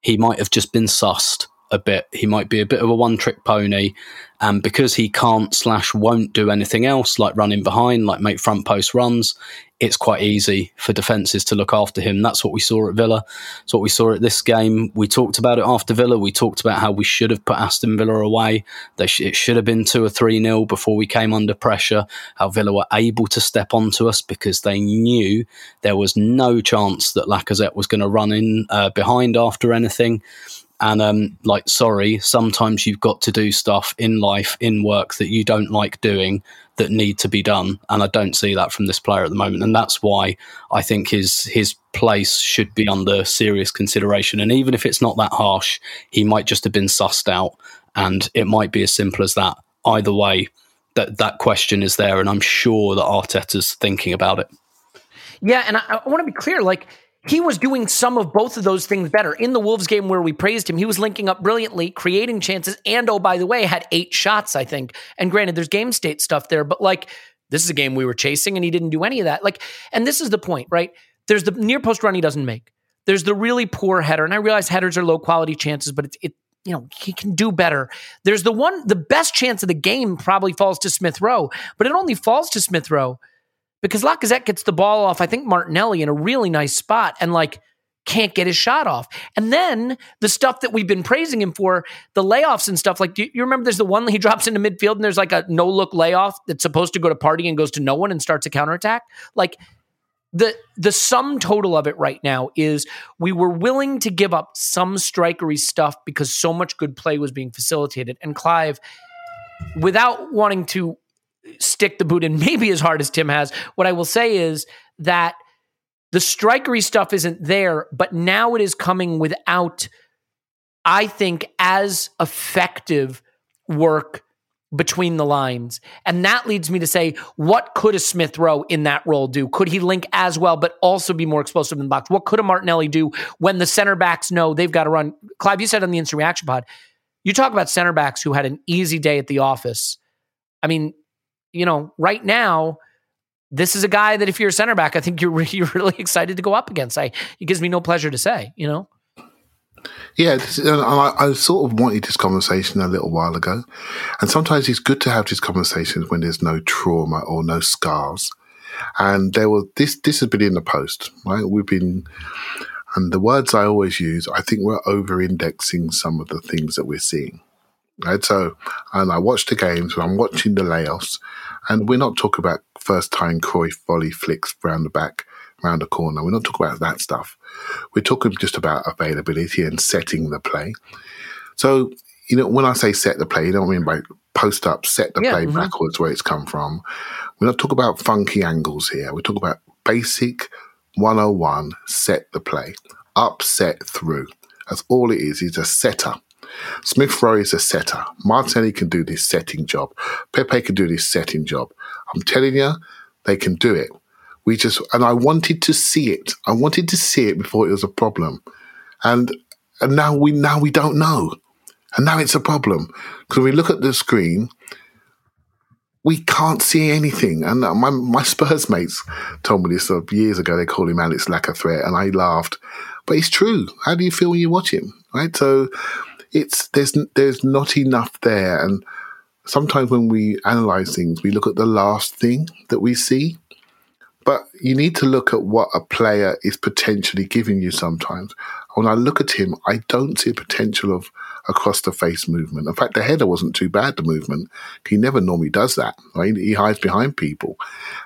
he might have just been sussed a bit. He might be a bit of a one trick pony, and because he can't slash won't do anything else like running behind, like make front post runs, it's quite easy for defences to look after him. That's what we saw at Villa. It's what we saw at this game. We talked about it after Villa. We talked about how we should have put Aston Villa away. Sh- it should have been two or three nil before we came under pressure. How Villa were able to step onto us because they knew there was no chance that Lacazette was going to run in uh, behind after anything. And um, like, sorry, sometimes you've got to do stuff in life, in work that you don't like doing that need to be done. And I don't see that from this player at the moment. And that's why I think his his place should be under serious consideration. And even if it's not that harsh, he might just have been sussed out. And it might be as simple as that. Either way, that that question is there, and I'm sure that Arteta's thinking about it. Yeah, and I, I want to be clear. Like he was doing some of both of those things better in the Wolves game where we praised him. He was linking up brilliantly, creating chances, and oh by the way, had eight shots. I think. And granted, there's game state stuff there, but like this is a game we were chasing, and he didn't do any of that. Like, and this is the point, right? There's the near post run he doesn't make. There's the really poor header, and I realize headers are low quality chances, but it's it. You know, he can do better. There's the one, the best chance of the game probably falls to Smith Rowe, but it only falls to Smith Rowe because Lacazette gets the ball off, I think Martinelli in a really nice spot and like can't get his shot off. And then the stuff that we've been praising him for, the layoffs and stuff, like, do you remember there's the one he drops into midfield and there's like a no look layoff that's supposed to go to Partey and goes to no one and starts a counterattack? Like, the the sum total of it right now is we were willing to give up some strikery stuff because so much good play was being facilitated. And Clive, without wanting to stick the boot in maybe as hard as Tim has, what I will say is that the strikery stuff isn't there, but now it is coming without, I think, as effective work between the lines. And that leads me to say, what could a Smith Rowe in that role do? Could he link as well, but also be more explosive in the box? What could a Martinelli do when the center backs know they've got to run? Clive, you said on the instant reaction pod, you talk about center backs who had an easy day at the office. I mean, you know, right now, this is a guy that if you're a center back, I think you're, re- you're really excited to go up against. I, it gives me no pleasure to say, you know? Yeah, I, I sort of wanted this conversation a little while ago. And sometimes it's good to have these conversations when there's no trauma or no scars. And there was this. This has been in the post, right? We've been, and the words I always use. I think we're over-indexing some of the things that we're seeing. Right. So, and I watch the games. And I'm watching the layoffs, and we're not talking about first-time Cruyff volley flicks round the back, round the corner. We're not talking about that stuff. We're talking just about availability and setting the play. So you know, when I say set the play, you know what I mean by post up, set the Yeah, play mhm. backwards where it's come from. We're not talking about funky angles here. We're talking about basic 101, set the play, up, set, through. That's all it is. He's a setter. Smith Rowe is a setter. Martinelli can do this setting job. Pepe can do this setting job. I'm telling you, they can do it. We just, and I wanted to see it. I wanted to see it before it was a problem. And, and now we, now we don't know. And now it's a problem. Because when we look at the screen, we can't see anything. And my, my Spurs mates told me this uh, years ago. They call him Alex threat. And I laughed. But it's true. How do you feel when you watch him? Right. So it's, there's, there's not enough there. And sometimes when we analyze things, we look at the last thing that we see. But you need to look at what a player is potentially giving you sometimes. When I look at him, I don't see a potential of across the face movement. In fact, the header wasn't too bad, the movement. He never normally does that, right? He hides behind people.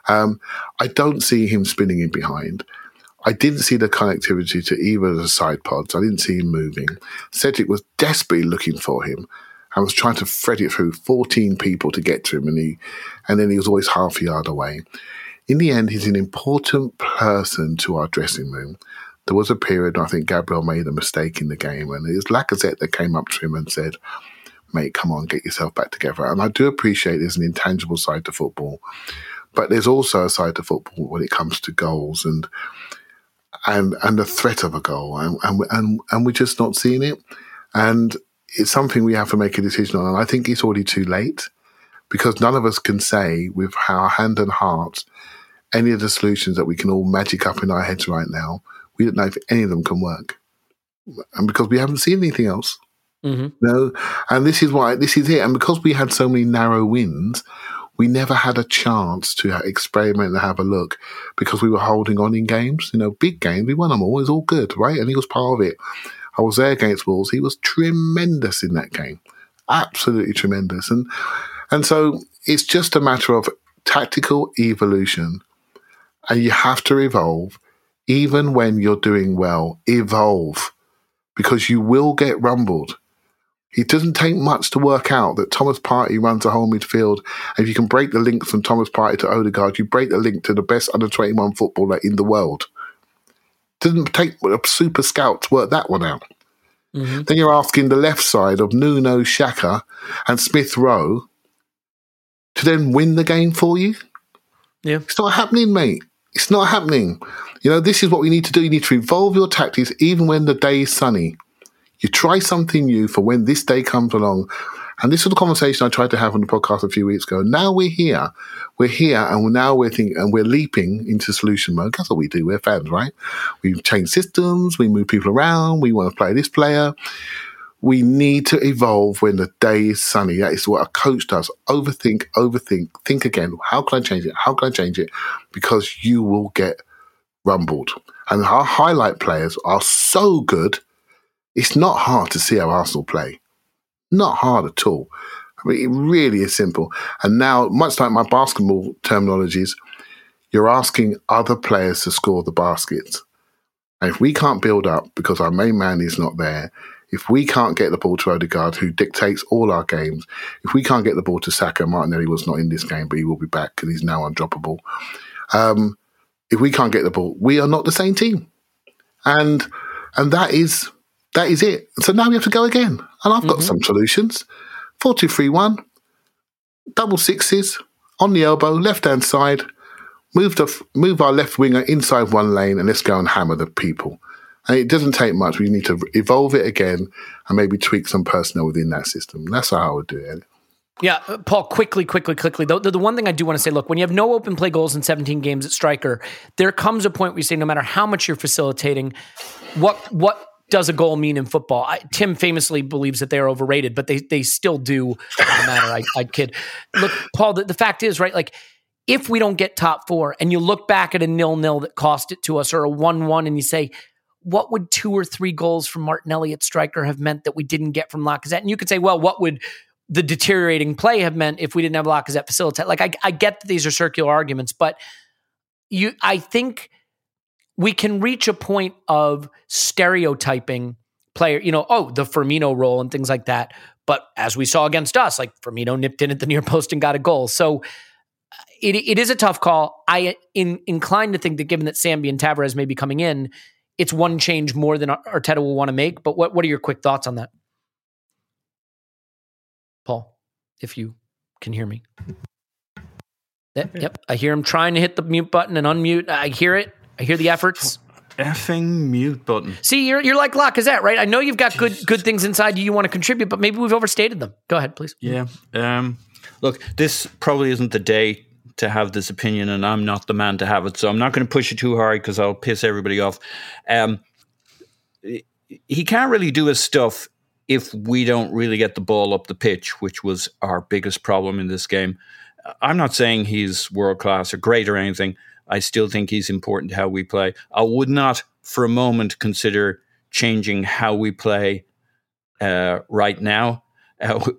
Um, I don't see him spinning in behind. I didn't see the connectivity to either of the side pods. I didn't see him moving. Cedric was desperately looking for him. I was trying to thread it through 14 people to get to him, and he, and then he was always half a yard away. In the end, he's an important person to our dressing room. There was a period I think Gabriel made a mistake in the game, and it was Lacazette that came up to him and said, "Mate, come on, get yourself back together." And I do appreciate there's an intangible side to football, but there's also a side to football when it comes to goals and and and the threat of a goal, and and and, and we're just not seeing it. And it's something we have to make a decision on. And I think it's already too late because none of us can say with our hand and heart any of the solutions that we can all magic up in our heads right now. We don't know if any of them can work, and because we haven't seen anything else. Mhm. No, and this is why this is it. And because we had so many narrow wins, we never had a chance to experiment and have a look because we were holding on in games. You know, big games, we won them all. It was all good, right? And he was part of it. I was there against Wolves. He was tremendous in that game, absolutely tremendous. And and so it's just a matter of tactical evolution, and you have to evolve, even when you're doing well. Evolve, because you will get rumbled. It doesn't take much to work out that Thomas Partey runs a whole midfield. And if you can break the link from Thomas Partey to Odegaard, you break the link to the best under 21 footballer in the world. Doesn't take a super scout to work that one out. Mm-hmm. Then you're asking the left side of Nuno, Xhaka, and Smith Rowe to then win the game for you. Yeah. It's not happening, mate. It's not happening. You know, this is what we need to do. You need to evolve your tactics even when the day is sunny. You try something new for when this day comes along. And this was the conversation I tried to have on the podcast a few weeks ago. Now we're here. We're here and now we're thinking and we're leaping into solution mode. That's what we do. We're fans, right? We change systems, we move people around, we want to play this player. We need to evolve when the day is sunny. That is what a coach does. Overthink, overthink, think again. How can I change it? How can I change it? Because you will get rumbled. And our highlight players are so good, it's not hard to see how Arsenal play. Not hard at all. I mean, it really is simple. And now, much like my basketball terminologies, you're asking other players to score the baskets. And if we can't build up because our main man is not there, if we can't get the ball to Odegaard, who dictates all our games, if we can't get the ball to Saka, Martinelli was not in this game, but he will be back because he's now undroppable. Um, if we can't get the ball, we are not the same team, and and that is that is it. So now we have to go again, and I've got some solutions: four two three one, double sixes on the elbow, left hand side. Move the move our left winger inside one lane, and let's go and hammer the people. And it doesn't take much. We need to evolve it again and maybe tweak some personnel within that system. That's how I would do it. Yeah, uh, Paul, quickly, quickly, quickly. The, the, the one thing I do want to say look, when you have no open play goals in 17 games at striker, there comes a point where you say, no matter how much you're facilitating, what what does a goal mean in football? I, Tim famously believes that they are overrated, but they they still do matter. I, I kid. Look, Paul, the, the fact is, right, like, if we don't get top four and you look back at a nil nil that cost it to us or a 1 1 and you say, what would two or three goals from Martinelli at striker have meant that we didn't get from Lacazette? And you could say, well, what would the deteriorating play have meant if we didn't have Lacazette facilitate? Like, I, I get that these are circular arguments, but you, I think we can reach a point of stereotyping player, you know, oh, the Firmino role and things like that. But as we saw against us, like Firmino nipped in at the near post and got a goal. So uh, it, it is a tough call. I in inclined to think that given that Sambi and Tavares may be coming in, it's one change more than Arteta will want to make. But what what are your quick thoughts on that, Paul? If you can hear me. Eh, yep, yep, I hear him trying to hit the mute button and unmute. I hear it. I hear the efforts. Effing mute button. See, you're you're like Lacazette, right? I know you've got good good things inside you you want to contribute, but maybe we've overstated them. Go ahead, please. Yeah. Um, look, this probably isn't the day to have this opinion, and I'm not the man to have it. So I'm not going to push it too hard because I'll piss everybody off. Um, he can't really do his stuff if we don't really get the ball up the pitch, which was our biggest problem in this game. I'm not saying he's world class or great or anything. I still think he's important how we play. I would not for a moment consider changing how we play uh, right now. Uh,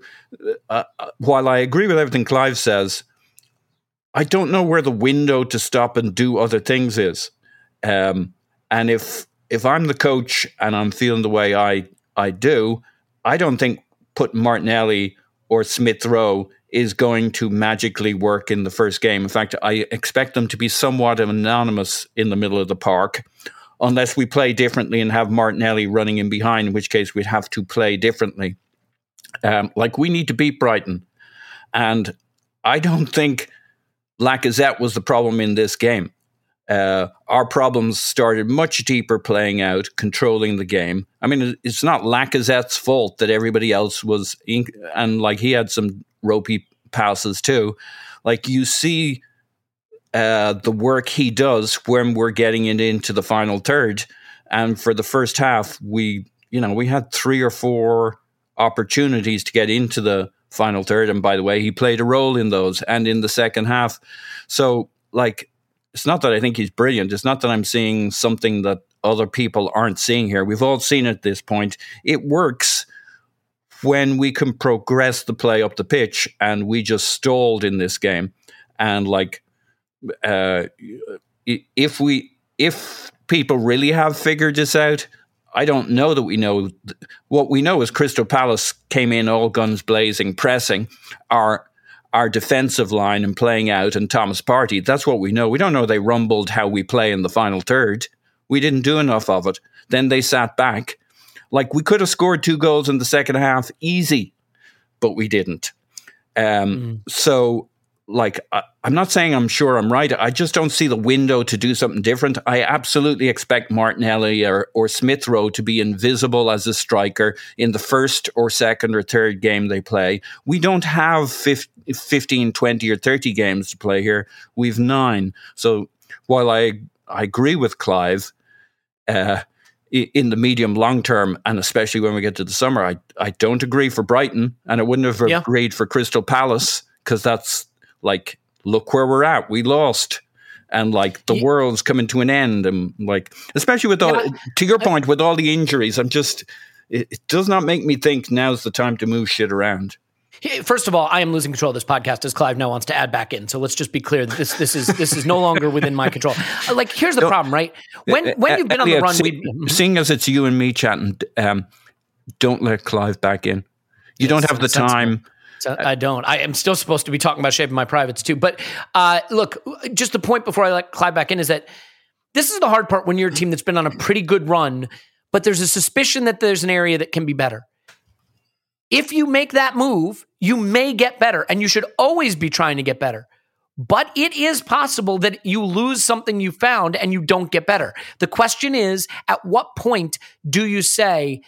uh, while I agree with everything Clive says, I don't know where the window to stop and do other things is. Um, and if if I'm the coach and I'm feeling the way I I do, I don't think putting Martinelli or Smith Rowe is going to magically work in the first game. In fact, I expect them to be somewhat anonymous in the middle of the park, unless we play differently and have Martinelli running in behind, in which case we'd have to play differently. Um, like we need to beat Brighton. And I don't think Lacazette was the problem in this game. Uh, our problems started much deeper playing out, controlling the game. I mean, it's not Lacazette's fault that everybody else was, and like he had some ropey passes too. Like you see uh, the work he does when we're getting it into the final third, and for the first half, we you know we had three or four opportunities to get into the final third, and by the way, he played a role in those and in the second half. So like it's not that I think he's brilliant. It's not that I'm seeing something that other people aren't seeing here. We've all seen at this point. It works when we can progress the play up the pitch, and we just stalled in this game. And like, uh, if we if people really have figured this out, I don't know that we know. What we know is Crystal Palace came in all guns blazing, pressing. Our our defensive line and playing out and Thomas Partey. That's what we know. We don't know they rumbled how we play in the final third. We didn't do enough of it. Then they sat back. Like we could have scored two goals in the second half easy, but we didn't. Um, mm. So like I, am not saying I'm sure I'm right. I just don't see the window to do something different. I absolutely expect Martinelli or, or Smith Rowe to be invisible as a striker in the first or second or third game they play. We don't have 15, 20 or 30 games to play here. We've nine. So while I I agree with Clive, uh, in the medium long term, and especially when we get to the summer, I, I don't agree for Brighton, and I wouldn't have yeah. agreed for Crystal Palace because that's like, look where we're at. We lost. And like the yeah. world's coming to an end. And like, especially with all, yeah. to your point, with all the injuries, I'm just, it, it does not make me think now's the time to move shit around. First of all, I am losing control of this podcast as Clive now wants to add back in. So let's just be clear that this this is this is no longer within my control. Uh, like here's the problem, right? Uh, when uh, when you've been on the run, see, mhm. seeing as it's you and me chatting, um, don't let Clive back in. You don't have the time. I don't. I am still supposed to be talking about shaping my privates too. But uh, look, just the point before I let Clive back in is that this is the hard part when you're a team that's been on a pretty good run, but there's a suspicion that there's an area that can be better. If you make that move, you may get better, and you should always be trying to get better. But it is possible that you lose something you found and you don't get better. The question is at what point do you say,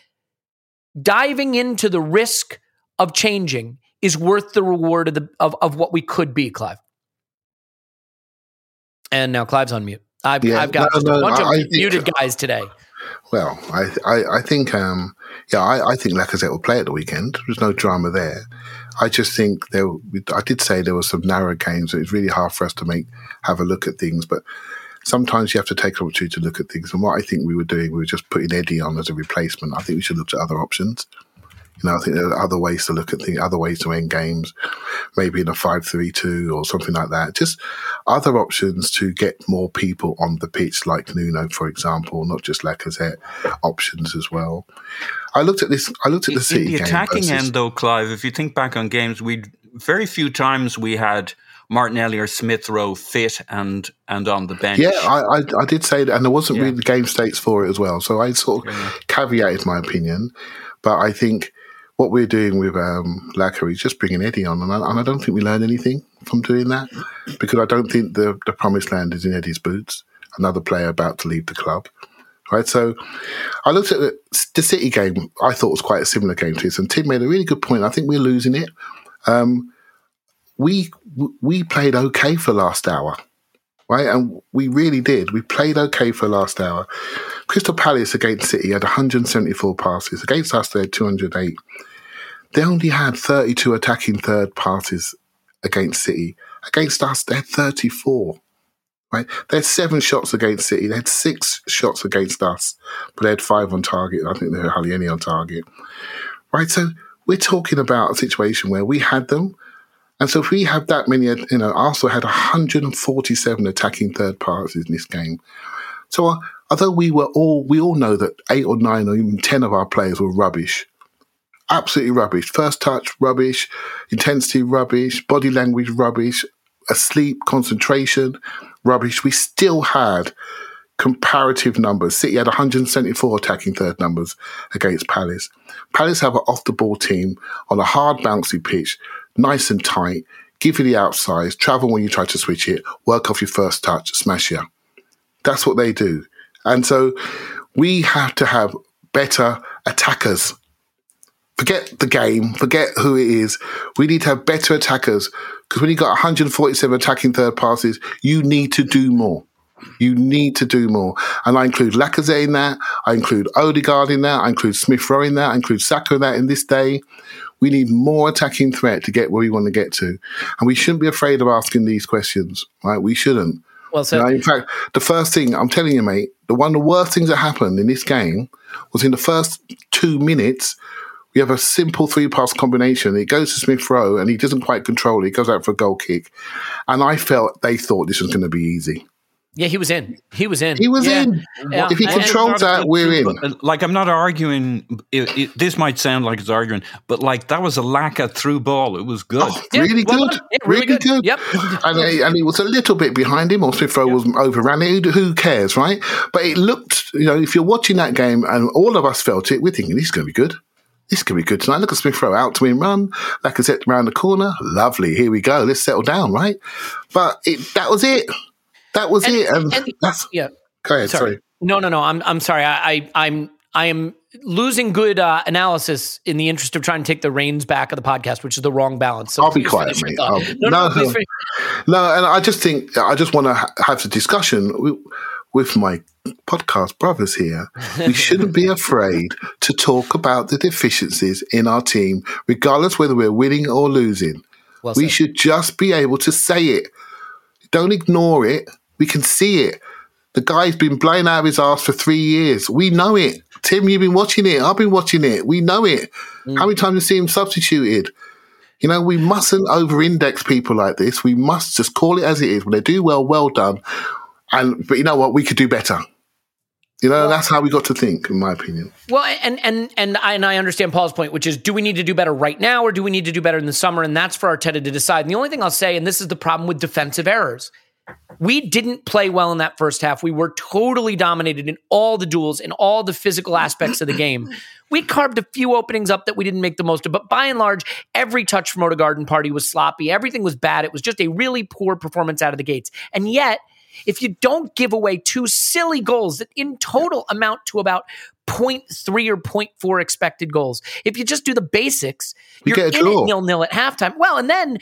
diving into the risk of changing is worth the reward of, the, of, of what we could be, Clive? And now Clive's on mute. I've, yeah, I've got no, no, a bunch I, of I muted think, guys today. Well, I, I, I think, um, yeah, I, I think Lacazette will play at the weekend. There's no drama there. I just think there. I did say there were some narrow games. It's really hard for us to make have a look at things, but sometimes you have to take an opportunity to look at things. And what I think we were doing, we were just putting Eddie on as a replacement. I think we should look at other options. You know, I think there are other ways to look at things, other ways to end games, maybe in a 5 3 2 or something like that. Just other options to get more people on the pitch, like Nuno, for example, not just Lacazette, options as well. I looked at this, I looked at the in City the game attacking versus- end, though, Clive, if you think back on games, we very few times we had Martinelli or Smith Rowe fit and and on the bench. Yeah, I, I, I did say that, and there wasn't really the game states for it as well. So I sort of caveated my opinion, but I think what we're doing with um, Laca is just bringing Eddie on, and I, and I don't think we learned anything from doing that because I don't think the the promised land is in Eddie's boots. Another player about to leave the club. Right, so I looked at the, the City game. I thought was quite a similar game to this, and Tim made a really good point. I think we're losing it. Um, we we played okay for last hour, right? And we really did. We played okay for last hour. Crystal Palace against City had 174 passes. Against us, they had 208. They only had 32 attacking third parties against City. Against us, they had 34. Right? They had seven shots against City. They had six shots against us, but they had five on target. I think they had hardly any on target. Right? So we're talking about a situation where we had them. And so if we have that many, you know, Arsenal had 147 attacking third parties in this game. So uh, although we were all, we all know that eight or nine or even 10 of our players were rubbish. Absolutely rubbish. First touch, rubbish. Intensity, rubbish. Body language, rubbish. Asleep, concentration, rubbish. We still had comparative numbers. City had 174 attacking third numbers against Palace. Palace have an off the ball team on a hard, bouncy pitch, nice and tight, give you the outside, travel when you try to switch it, work off your first touch, smash you. That's what they do. And so we have to have better attackers. Forget the game, forget who it is. We need to have better attackers because when you've got 147 attacking third passes, you need to do more. You need to do more. And I include Lacazette in that. I include Odegaard in that. I include Smith Rowe in that. I include Saka in that in this day. We need more attacking threat to get where we want to get to. And we shouldn't be afraid of asking these questions, right? We shouldn't. Well said. You know, in fact, the first thing I'm telling you, mate, the one of the worst things that happened in this game was in the first two minutes. We have a simple three pass combination. It goes to Smith Rowe and he doesn't quite control it. He goes out for a goal kick. And I felt they thought this was going to be easy. Yeah, he was in. He was in. He was Yeah. in. Yeah. If he controls that, we're in. Like I'm not arguing. It, it, this might sound like it's arguing, but like that was a lack of through ball. It was good. Oh, Yeah, really well good. done. Yeah, really really, good. good. Yep. And, he- and he was a little bit behind him, or Smith Rowe was overran it. Who, who cares, right? But it looked, you know, if you're watching that game and all of us felt it, we're thinking this is going to be good. This could be good tonight. Look at Smith Rowe out to win run. Lacazette around the corner. Lovely. Here we go. Let's settle down, right? But it, that was it. That was And- it. And, and- that's, yeah. go ahead. Sorry. Sorry. No, no, no. I'm I'm sorry. I, I I'm I am losing good uh, analysis in the interest of trying to take the reins back of the podcast, which is the wrong balance. So I'll be quiet, mate. No, no, no. No, and I just think I just want to ha- have the discussion with, with my podcast brothers here. We shouldn't be afraid to talk about the deficiencies in our team, regardless whether we're winning or losing. Well we should just be able to say it. Don't ignore it. We can see it. The guy's been blown out of his ass for three years. We know it. Tim, you've been watching it. I've been watching it. We know it. Mm. How many times have you seen him substituted? You know, we mustn't over index people like this. We must just call it as it is. When they do well, well done. And but you know what? We could do better. You know, that's how we got to think, in my opinion. Well, and and and I, and I understand Paul's point, which is, do we need to do better right now, or do we need to do better in the summer? And that's for Arteta to decide. And the only thing I'll say, and this is the problem with defensive errors, we didn't play well in that first half. We were totally dominated in all the duels, in all the physical aspects of the game. We carved a few openings up that we didn't make the most of, but by and large, every touch from Odegaard and Partey was sloppy. Everything was bad. It was just a really poor performance out of the gates. And yet, if you don't give away two silly goals that in total amount to about 0.3 or 0.4 expected goals, if you just do the basics, We you're in it nil nil at halftime. Well, and then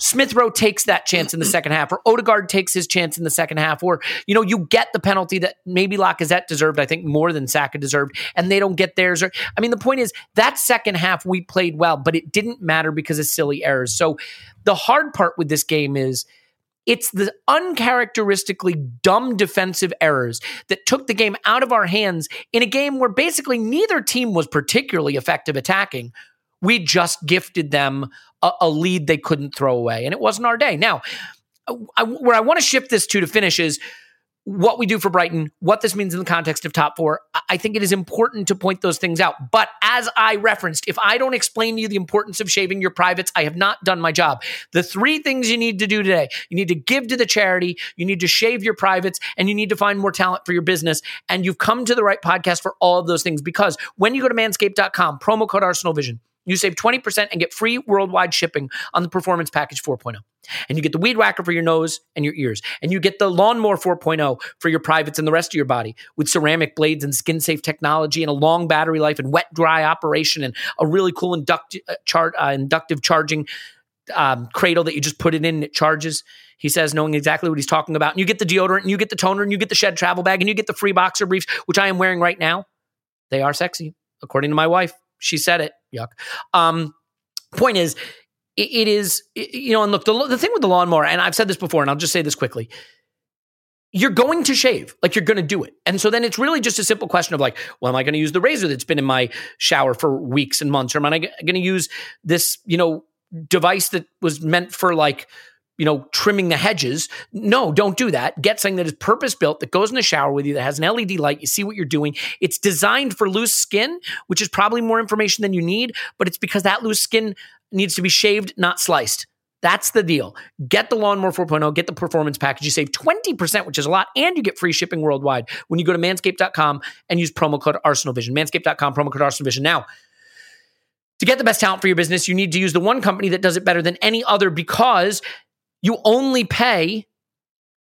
Smith Rowe takes that chance in the second half, or Odegaard takes his chance in the second half, or you know you get the penalty that maybe Lacazette deserved, I think more than Saka deserved, and they don't get theirs. Or I mean, the point is that second half we played well, but it didn't matter because of silly errors. So the hard part with this game is it's the uncharacteristically dumb defensive errors that took the game out of our hands in a game where basically neither team was particularly effective attacking. We just gifted them a, a lead they couldn't throw away, and it wasn't our day. Now, uh, I, where I want to shift this to to finish is what we do for Brighton, what this means in the context of top four. I think it is important to point those things out. But as I referenced, if I don't explain to you the importance of shaving your privates, I have not done my job. The three things you need to do today you need to give to the charity, you need to shave your privates, and you need to find more talent for your business. And you've come to the right podcast for all of those things because when you go to manscaped.com, promo code Arsenal Vision, you save 20% and get free worldwide shipping on the Performance Package 4.0. And you get the Weed Whacker for your nose and your ears. And you get the Lawnmower 4.0 for your privates and the rest of your body with ceramic blades and skin safe technology and a long battery life and wet dry operation and a really cool inductive, uh, char- uh, inductive charging um, cradle that you just put it in and it charges. He says, knowing exactly what he's talking about. And you get the deodorant and you get the toner and you get the shed travel bag and you get the free boxer briefs, which I am wearing right now. They are sexy, according to my wife. She said it. Yuck. Um, point is, it, it is, it, you know, and look, the, the thing with the lawnmower, and I've said this before, and I'll just say this quickly you're going to shave like you're going to do it and so then it's really just a simple question of like well am i going to use the razor that's been in my shower for weeks and months or am i going to use this you know device that was meant for like you know, trimming the hedges. No, don't do that. Get something that is purpose built that goes in the shower with you that has an LED light. You see what you're doing. It's designed for loose skin, which is probably more information than you need, but it's because that loose skin needs to be shaved, not sliced. That's the deal. Get the Lawnmower 4.0, get the performance package. You save 20%, which is a lot, and you get free shipping worldwide when you go to manscaped.com and use promo code ArsenalVision. Manscaped.com, promo code ArsenalVision. Now, to get the best talent for your business, you need to use the one company that does it better than any other because you only pay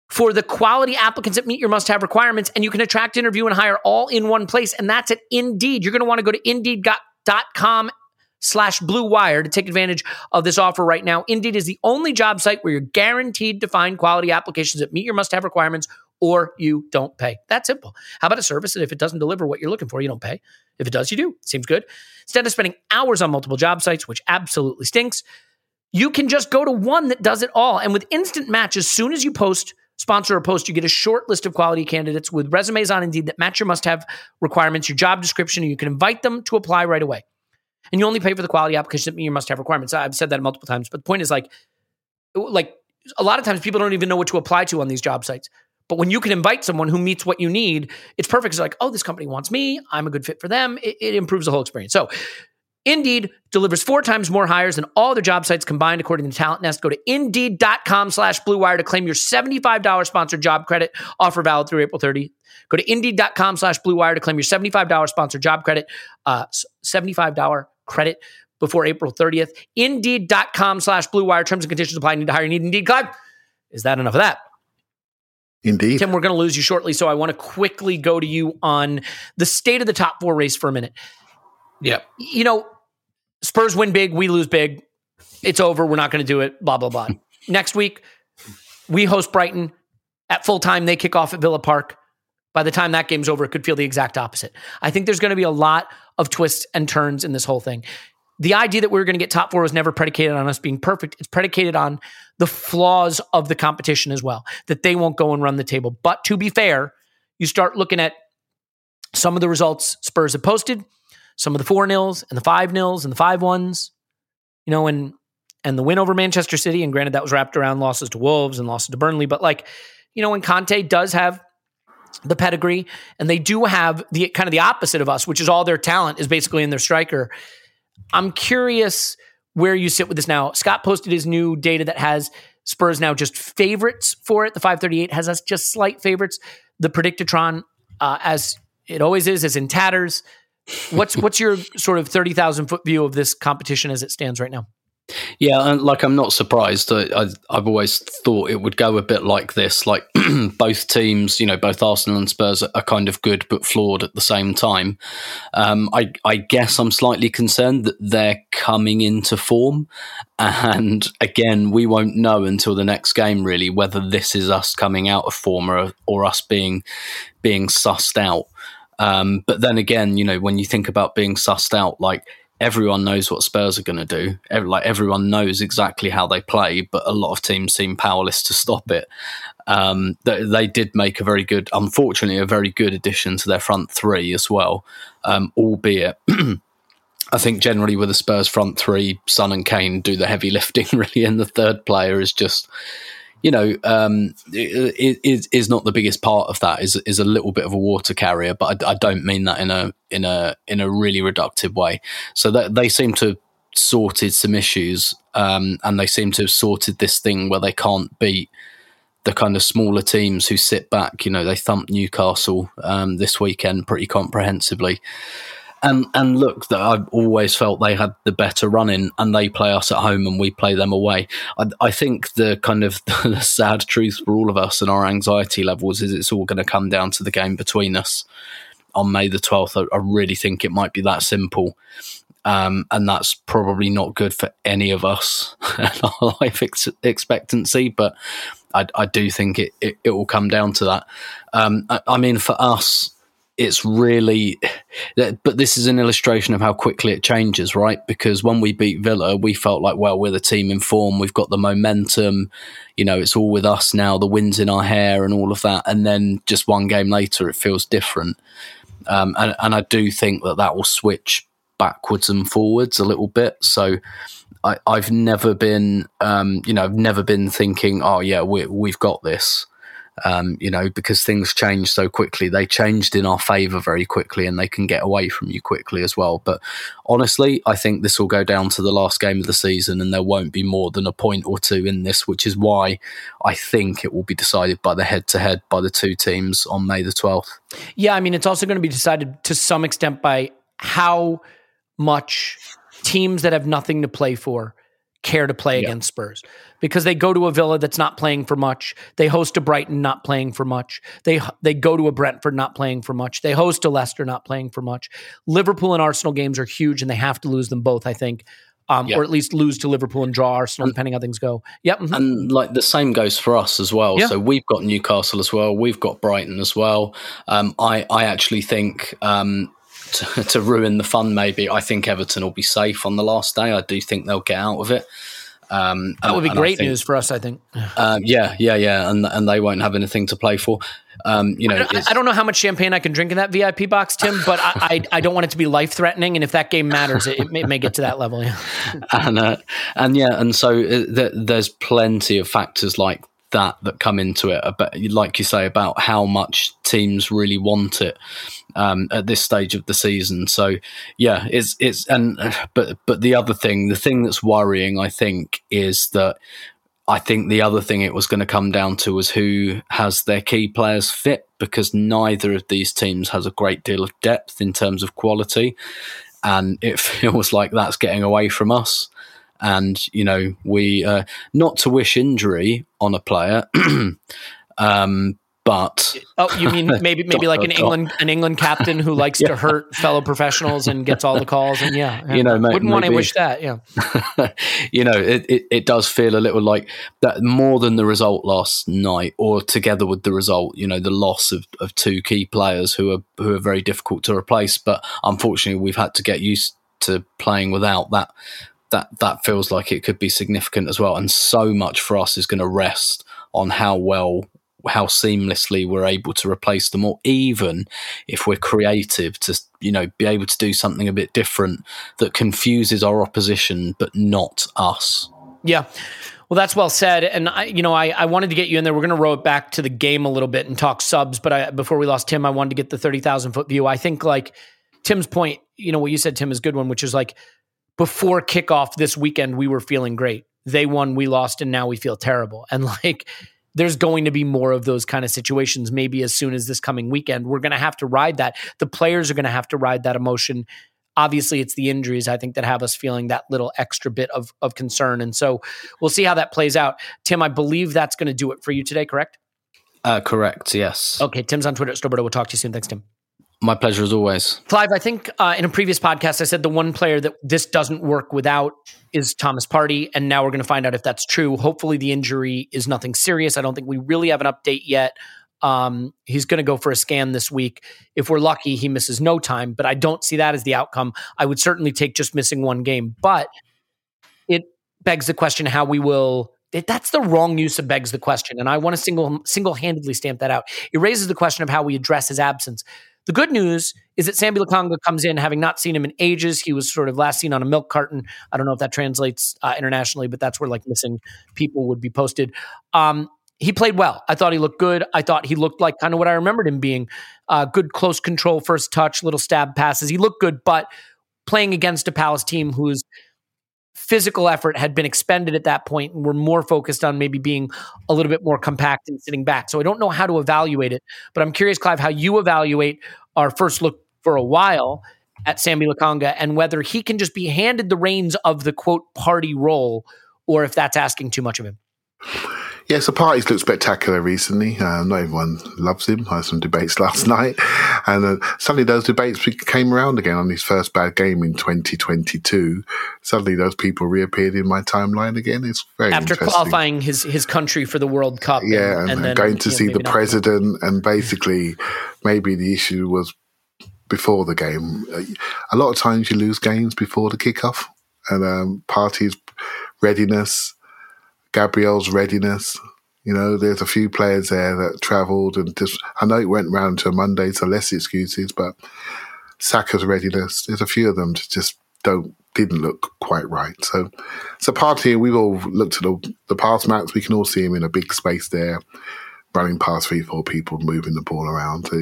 for the quality applicants that meet your must have requirements, and you can attract, interview, and hire all in one place. And that's at Indeed. You're going to want to go to indeed.com slash blue wire to take advantage of this offer right now. Indeed is the only job site where you're guaranteed to find quality applications that meet your must have requirements or you don't pay. That's simple. How about a service that if it doesn't deliver what you're looking for, you don't pay? If it does, you do. Seems good. Instead of spending hours on multiple job sites, which absolutely stinks, you can just go to one that does it all. And with Instant Match, as soon as you post, sponsor a post, you get a short list of quality candidates with resumes on Indeed that match your must have requirements, your job description, and you can invite them to apply right away. And you only pay for the quality applications that your must have requirements. I've said that multiple times, but the point is like, like a lot of times people don't even know what to apply to on these job sites. But when you can invite someone who meets what you need, it's perfect. It's like, oh, this company wants me. I'm a good fit for them. It, it improves the whole experience. So Indeed delivers four times more hires than all their job sites combined, according to Talent Nest. Go to indeed.com slash Blue Wire to claim your $75 sponsored job credit. Offer valid through April 30th. Go to indeed.com slash Blue Wire to claim your $75 sponsored job credit. Uh, $75 credit before April 30th. Indeed.com slash Blue Wire. Terms and conditions apply. Need to hire. Need Indeed. Clive. Is that enough of that? Indeed. Tim, we're going to lose you shortly, so I want to quickly go to you on the state of the top four race for a minute. Yeah. You know, Spurs win big, we lose big. It's over. We're not going to do it. Blah blah blah. Next week, we host Brighton at full time. They kick off at Villa Park. By the time that game's over, it could feel the exact opposite. I think there's going to be a lot of twists and turns in this whole thing. The idea that we were going to get top four was never predicated on us being perfect. It's predicated on the flaws of the competition as well, that they won't go and run the table. But to be fair, you start looking at some of the results Spurs have posted some of the four nils and the five nils and the five ones, you know, and and the win over Manchester City. And granted, that was wrapped around losses to Wolves and losses to Burnley, but like, you know, when Conte does have the pedigree and they do have the kind of the opposite of us, which is all their talent is basically in their striker. I'm curious where you sit with this now. Scott posted his new data that has Spurs now just favorites for it. The 538 has us just slight favorites. The Predictatron, uh, as it always is, is in tatters. What's what's your sort of thirty thousand foot view of this competition as it stands right now? Yeah, like I'm not surprised. I, have always thought it would go a bit like this. Like both teams, you know, both Arsenal and Spurs are kind of good but flawed at the same time. Um, I, I guess I'm slightly concerned that they're coming into form, and again, we won't know until the next game really whether this is us coming out of form or, or us being being sussed out. Um, but then again, you know, when you think about being sussed out, like everyone knows what Spurs are going to do. Every, like everyone knows exactly how they play, but a lot of teams seem powerless to stop it. Um, they, they, did make a very good, unfortunately, a very good addition to their front three as well, um, albeit. I think generally with the Spurs front three, Son and Kane do the heavy lifting really, and the third player is just, you know, um, is is not the biggest part of that. is is a little bit of a water carrier, but I, I, don't mean that in a in a in a really reductive way. So that they seem to have sorted some issues, um, and they seem to have sorted this thing where they can't beat the kind of smaller teams who sit back. You know, they thumped Newcastle um, this weekend pretty comprehensively. And and look, that I've always felt they had the better running, and they play us at home and we play them away. I, I think the kind of the sad truth for all of us and our anxiety levels is it's all going to come down to the game between us on May the twelfth. I, I really think it might be that simple. Um, and that's probably not good for any of us and our life ex- expectancy. But I, I do think it, it, it will come down to that. Um, I, I, mean, for us, it's really, but this is an illustration of how quickly it changes, right? Because when we beat Villa, we felt like, well, we're the team in form, we've got the momentum, you know, it's all with us now, the wind's in our hair and all of that. And then just one game later, it feels different. Um, and, and I do think that that will switch backwards and forwards a little bit. So, I I, have never been, um, you know, I've never been thinking, oh yeah, we, we've got this. Um, you know, because things change so quickly. They changed in our favour very quickly, and they can get away from you quickly as well. But honestly, I think this will go down to the last game of the season, and there won't be more than a point or two in this, which is why I think it will be decided by the head-to-head by the two teams on May the twelfth. Yeah, I mean, it's also going to be decided to some extent by how much teams that have nothing to play for care to play yeah. against Spurs because they go to a Villa that's not playing for much. They host a Brighton not playing for much. They they go to a Brentford not playing for much. They host a Leicester not playing for much. Liverpool and Arsenal games are huge and they have to lose them both, I think. Um, or at least lose to Liverpool and draw Arsenal, and, depending how things go. Yep. Mm-hmm. And like the same goes for us as well. Yeah. So we've got Newcastle as well. We've got Brighton as well. Um, I I actually think um, to, to ruin the fun. Maybe I think Everton will be safe on the last day. I do think they'll get out of it. Um, that would be great think, news for us, I think. Uh, yeah, yeah, yeah, and and they won't have anything to play for. Um, you know, I don't, I don't, know how much champagne I can drink in that VIP box, Tim, but I, I, I don't want it to be life threatening. And if that game matters, it, it, may, it may, get to that level. Yeah, and uh, and yeah, and so uh, th- there's plenty of factors like that that come into it. About, like you say, about how much teams really want it um, at this stage of the season. So yeah, it's it's and but but the other thing, the thing that's worrying, I think, is that I think the other thing it was going to come down to was who has their key players fit because neither of these teams has a great deal of depth in terms of quality. And it feels like that's getting away from us and you know we uh, not to wish injury on a player um, but oh you mean maybe maybe like an england an england captain who likes yeah. to hurt fellow professionals and gets all the calls and yeah, you know wouldn't want to wish that yeah. You know it, it, it does feel a little like that more than the result last night or together with the result you know the loss of, of two key players who are who are very difficult to replace. But unfortunately we've had to get used to playing without that that that feels like it could be significant as well. And so much for us is going to rest on how well, how seamlessly we're able to replace them, or even if we're creative to, you know, be able to do something a bit different that confuses our opposition, but not us. Yeah. Well, that's well said. And I, you know, I, I wanted to get you in there. We're going to row it back to the game a little bit and talk subs. But I, before we lost Tim, I wanted to get the thirty thousand foot view. I think like Tim's point, you know, what you said, Tim, is good one, which is like before kickoff this weekend, we were feeling great. They won, we lost, and now we feel terrible. And like, there's going to be more of those kind of situations maybe as soon as this coming weekend. We're going to have to ride that. The players are going to have to ride that emotion. Obviously, it's the injuries, I think, that have us feeling that little extra bit of, of concern. And so we'll see how that plays out. Tim, I believe that's going to do it for you today, correct? Uh, correct, yes. Okay, Tim's on Twitter at Stillberto. We'll talk to you soon. Thanks, Tim. My pleasure as always. Clive, I think uh, in a previous podcast, I said the one player that this doesn't work without is Thomas Partey. And now we're going to find out if that's true. Hopefully, the injury is nothing serious. I don't think we really have an update yet. Um, he's going to go for a scan this week. If we're lucky, he misses no time, but I don't see that as the outcome. I would certainly take just missing one game, but it begs the question how we will. That's the wrong use of begs the question, and I want to single single handedly stamp that out. It raises the question of how we address his absence The good news is that Sambi Lokonga comes in having not seen him in ages. He was sort of last seen on a milk carton. I don't know if that translates uh, internationally, but that's where like missing people would be posted. Um, he played well. I thought he looked good. I thought he looked like kind of what I remembered him being. Uh, good close control, first touch, little stab passes. He looked good, but playing against a Palace team whose physical effort had been expended at that point and were more focused on maybe being a little bit more compact and sitting back. So I don't know how to evaluate it, but I'm curious, Clive, how you evaluate our first look for a while at Sambi Lokonga and whether he can just be handed the reins of the quote Partey role or if that's asking too much of him. Yeah, so Partey's looked spectacular recently. Uh, not everyone loves him. I had some debates last night. And uh, suddenly those debates came around again on his first bad game in 2022. Suddenly those people reappeared in my timeline again. It's very After qualifying his, his country for the World Cup. Yeah, and, and, and then, going to see the president. And basically, maybe the issue was before the game. A lot of times you lose games before the kickoff. And um, Partey's readiness Gabriel's readiness. You know, there's a few players there that travelled and just, I know it went round to Monday, so less excuses, but Saka's readiness, there's a few of them just don't, didn't look quite right. So, so Partey, we've all looked at the, the pass maps, we can all see him in a big space there, running past three, four people, moving the ball around. So,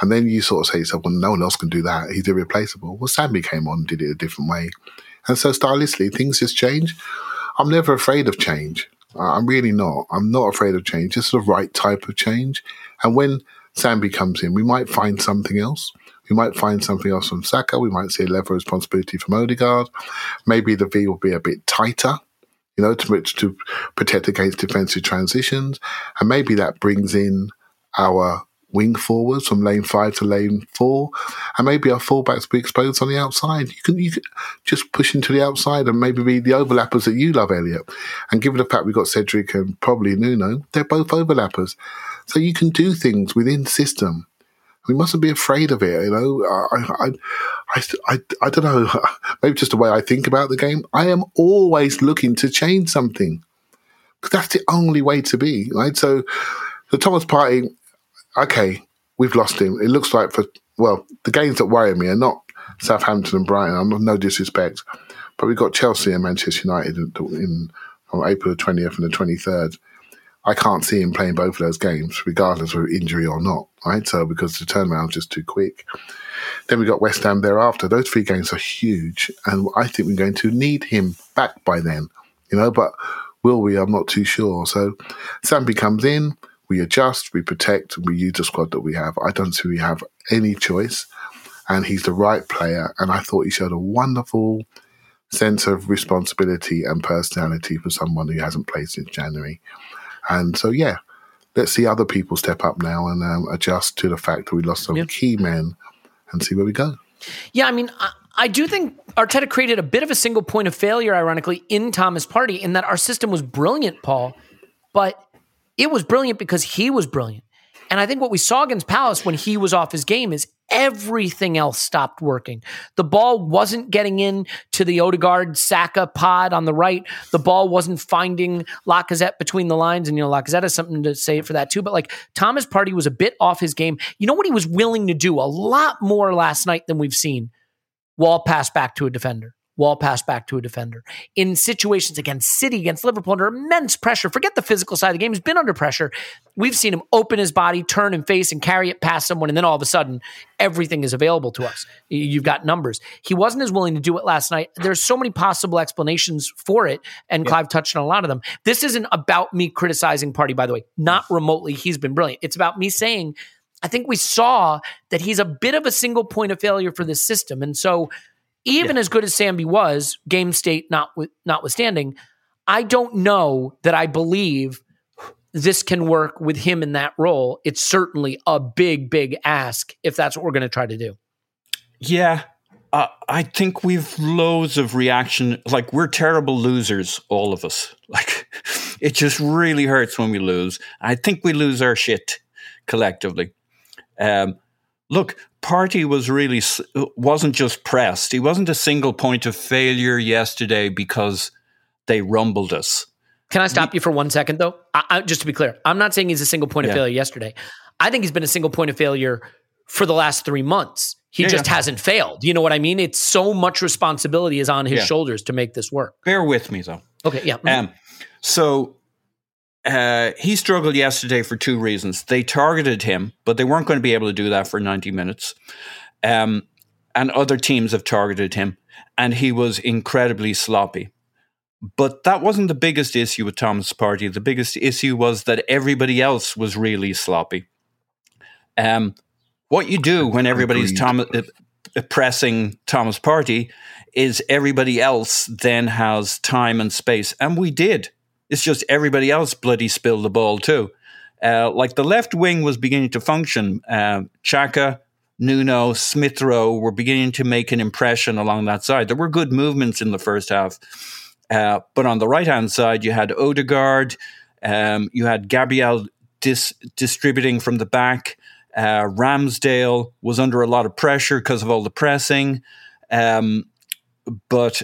and then you sort of say to yourself, well, no one else can do that. He's irreplaceable. Well, Sambi came on did it a different way. And so stylistically, things just change. I'm never afraid of change. I'm really not. I'm not afraid of change. Just the right type of change. And when Sambi comes in, we might find something else. We might find something else from Saka. We might see a level of responsibility from Odegaard. Maybe the V will be a bit tighter, you know, to, to protect against defensive transitions. And maybe that brings in our wing forwards from lane five to lane four, and maybe our fullbacks be exposed on the outside. You can you can just push into the outside and maybe be the overlappers that you love, Elliot. And given the fact we've got Cedric and probably Nuno, they're both overlappers, so you can do things within system. We mustn't be afraid of it, you know. I, I, I, I, I don't know. Maybe just the way I think about the game. I am always looking to change something because that's the only way to be, right? So, the Thomas Partey, okay, we've lost him. It looks like for well, the games that worry me are not Southampton and Brighton. I'm no disrespect, but we've got Chelsea and Manchester United in, in on April the twentieth and the twenty third. I can't see him playing both of those games, regardless of injury or not. Right, so because the turnaround's just too quick. Then we got West Ham thereafter. Those three games are huge, and I think we're going to need him back by then. You know, but will we? I'm not too sure. So Sambi comes in we adjust, we protect, and we use the squad that we have. I don't see we have any choice. And he's the right player. And I thought he showed a wonderful sense of responsibility and personality for someone who hasn't played since January. And so, yeah, let's see other people step up now and um, adjust to the fact that we lost some key men and see where we go. Yeah, I mean, I, I do think Arteta created a bit of a single point of failure, ironically, in Thomas Partey, in that our system was brilliant, Paul, but it was brilliant because he was brilliant. And I think what we saw against Palace when he was off his game is everything else stopped working. The ball wasn't getting in to the Odegaard Saka pod on the right. The ball wasn't finding Lacazette between the lines. And, you know, Lacazette has something to say for that too. But like Thomas Partey was a bit off his game. You know what he was willing to do a lot more last night than we've seen? Wall pass back to a defender wall pass back to a defender. In situations against City, against Liverpool, under immense pressure, forget the physical side of the game, he's been under pressure. We've seen him open his body, turn and face, and carry it past someone, and then all of a sudden, everything is available to us. You've got numbers. He wasn't as willing to do it last night. There's so many possible explanations for it, and yeah. Clive touched on a lot of them. This isn't about me criticizing Partey, by the way, not mm. remotely. He's been brilliant. It's about me saying, I think we saw that he's a bit of a single point of failure for this system. And so even yeah. as good as Sambi was, game state not notwithstanding, I don't know that I believe this can work with him in that role. It's certainly a big, big ask if that's what we're going to try to do. Yeah. Uh, I think we've loads of reaction. Like, we're terrible losers, all of us. Like, it just really hurts when we lose. I think we lose our shit collectively. Um, look, Partey was really wasn't just pressed. He wasn't a single point of failure yesterday because they rumbled us. Can I stop we, you for one second, though? I, I, just to be clear, I'm not saying he's a single point of yeah. failure yesterday. I think he's been a single point of failure for the last three months. He Yeah, just yeah. hasn't failed. You know what I mean? It's so much responsibility is on his shoulders to make this work. Bear with me though. Okay, yeah. Um, so uh, he struggled yesterday for two reasons. They targeted him, but they weren't going to be able to do that for 90 minutes. Um, and other teams have targeted him, and he was incredibly sloppy. But that wasn't the biggest issue with Thomas Partey. The biggest issue was that everybody else was really sloppy. Um, what you do when everybody's. Thomas, uh, pressing Thomas Partey is everybody else then has time and space. And we did. It's just everybody else bloody spilled the ball too. Uh, like the left wing was beginning to function. Uh, Xhaka, Nuno, Smith Rowe were beginning to make an impression along that side. There were good movements in the first half. Uh, but on the right hand side, you had Odegaard, um, you had Gabriel dis- distributing from the back. Uh, Ramsdale was under a lot of pressure because of all the pressing. Um, but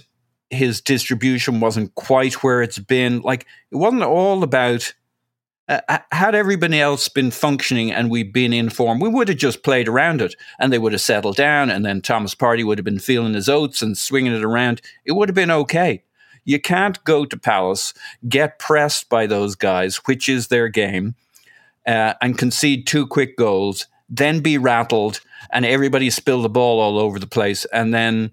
his distribution wasn't quite where it's been. Like it wasn't all about. Uh, had everybody else been functioning and we'd been in form, we would have just played around it, and they would have settled down, and then Thomas Partey would have been feeling his oats and swinging it around. It would have been okay. You can't go to Palace, get pressed by those guys, which is their game, uh, and concede two quick goals, then be rattled, and everybody spill the ball all over the place, and then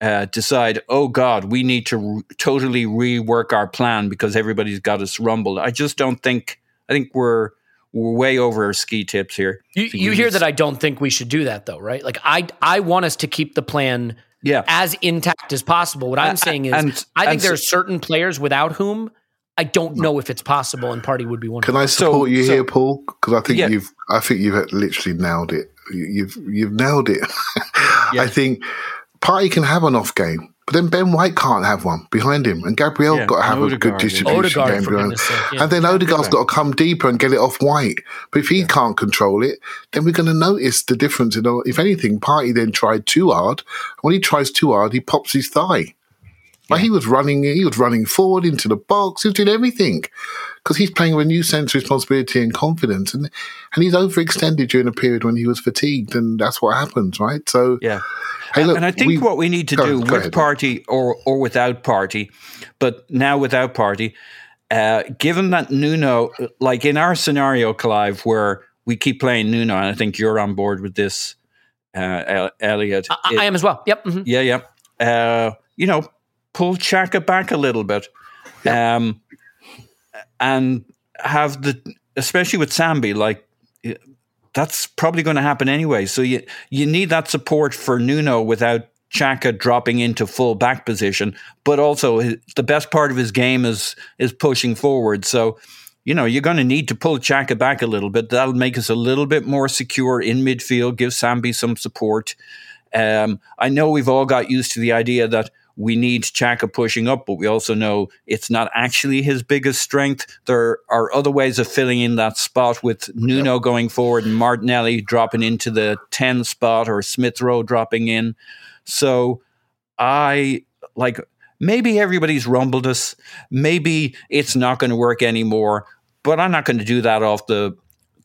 uh, decide, oh God, we need to re- totally rework our plan because everybody's got us rumbled. I just don't think. I think we're we're way over our ski tips here. You, you hear that I don't think we should do that though, right? Like I I want us to keep the plan Yeah. as intact as possible. What I'm Uh, saying is and- I think and there are certain players without whom I don't know if it's possible and Partey would be one Can I them. support you so- here, Paul? Because I think Yeah. you've, I think you've literally nailed it. You- You've, you've nailed it. Yeah. I think Partey can have an off game, but then Ben White can't have one behind him, and Gabriel Yeah, got to have a Odegaard, good distribution Odegaard, game behind. goodness yeah. And then Odegaard's got to come deeper and get it off White. But if he can't control it, then we're going to notice the difference. In all, if anything, Partey then tried too hard. When he tries too hard, he pops his thigh. Like he was running, he was running forward into the box. He was doing everything because he's playing with a new sense of responsibility and confidence, and and he's overextended during a period when he was fatigued, and that's what happens, right? So Yeah. Hey, look, and I think we- what we need to Go- do go with ahead. partey or or without partey, but now without partey, uh, given that Nuno, like in our scenario, Clive, where we keep playing Nuno, and I think you're on board with this, uh, Elliot. I, it- I am as well. Yep. mhm. yeah, yeah. Uh, you know, pull Xhaka back a little bit, um, and have the especially with Sambi, like that's probably going to happen anyway. So you you need that support for Nuno without Xhaka dropping into full back position, but also his, the best part of his game is is pushing forward. So. You know, you're going to need to pull Xhaka back a little bit. That'll make us a little bit more secure in midfield, give Sambi some support. Um, I know we've all got used to the idea that we need Xhaka pushing up, but we also know it's not actually his biggest strength. There are other ways of filling in that spot with Nuno going forward and Martinelli dropping into the 10 spot or Smith Rowe dropping in. So I like maybe everybody's rumbled us. Maybe it's not going to work anymore, but I'm not going to do that off the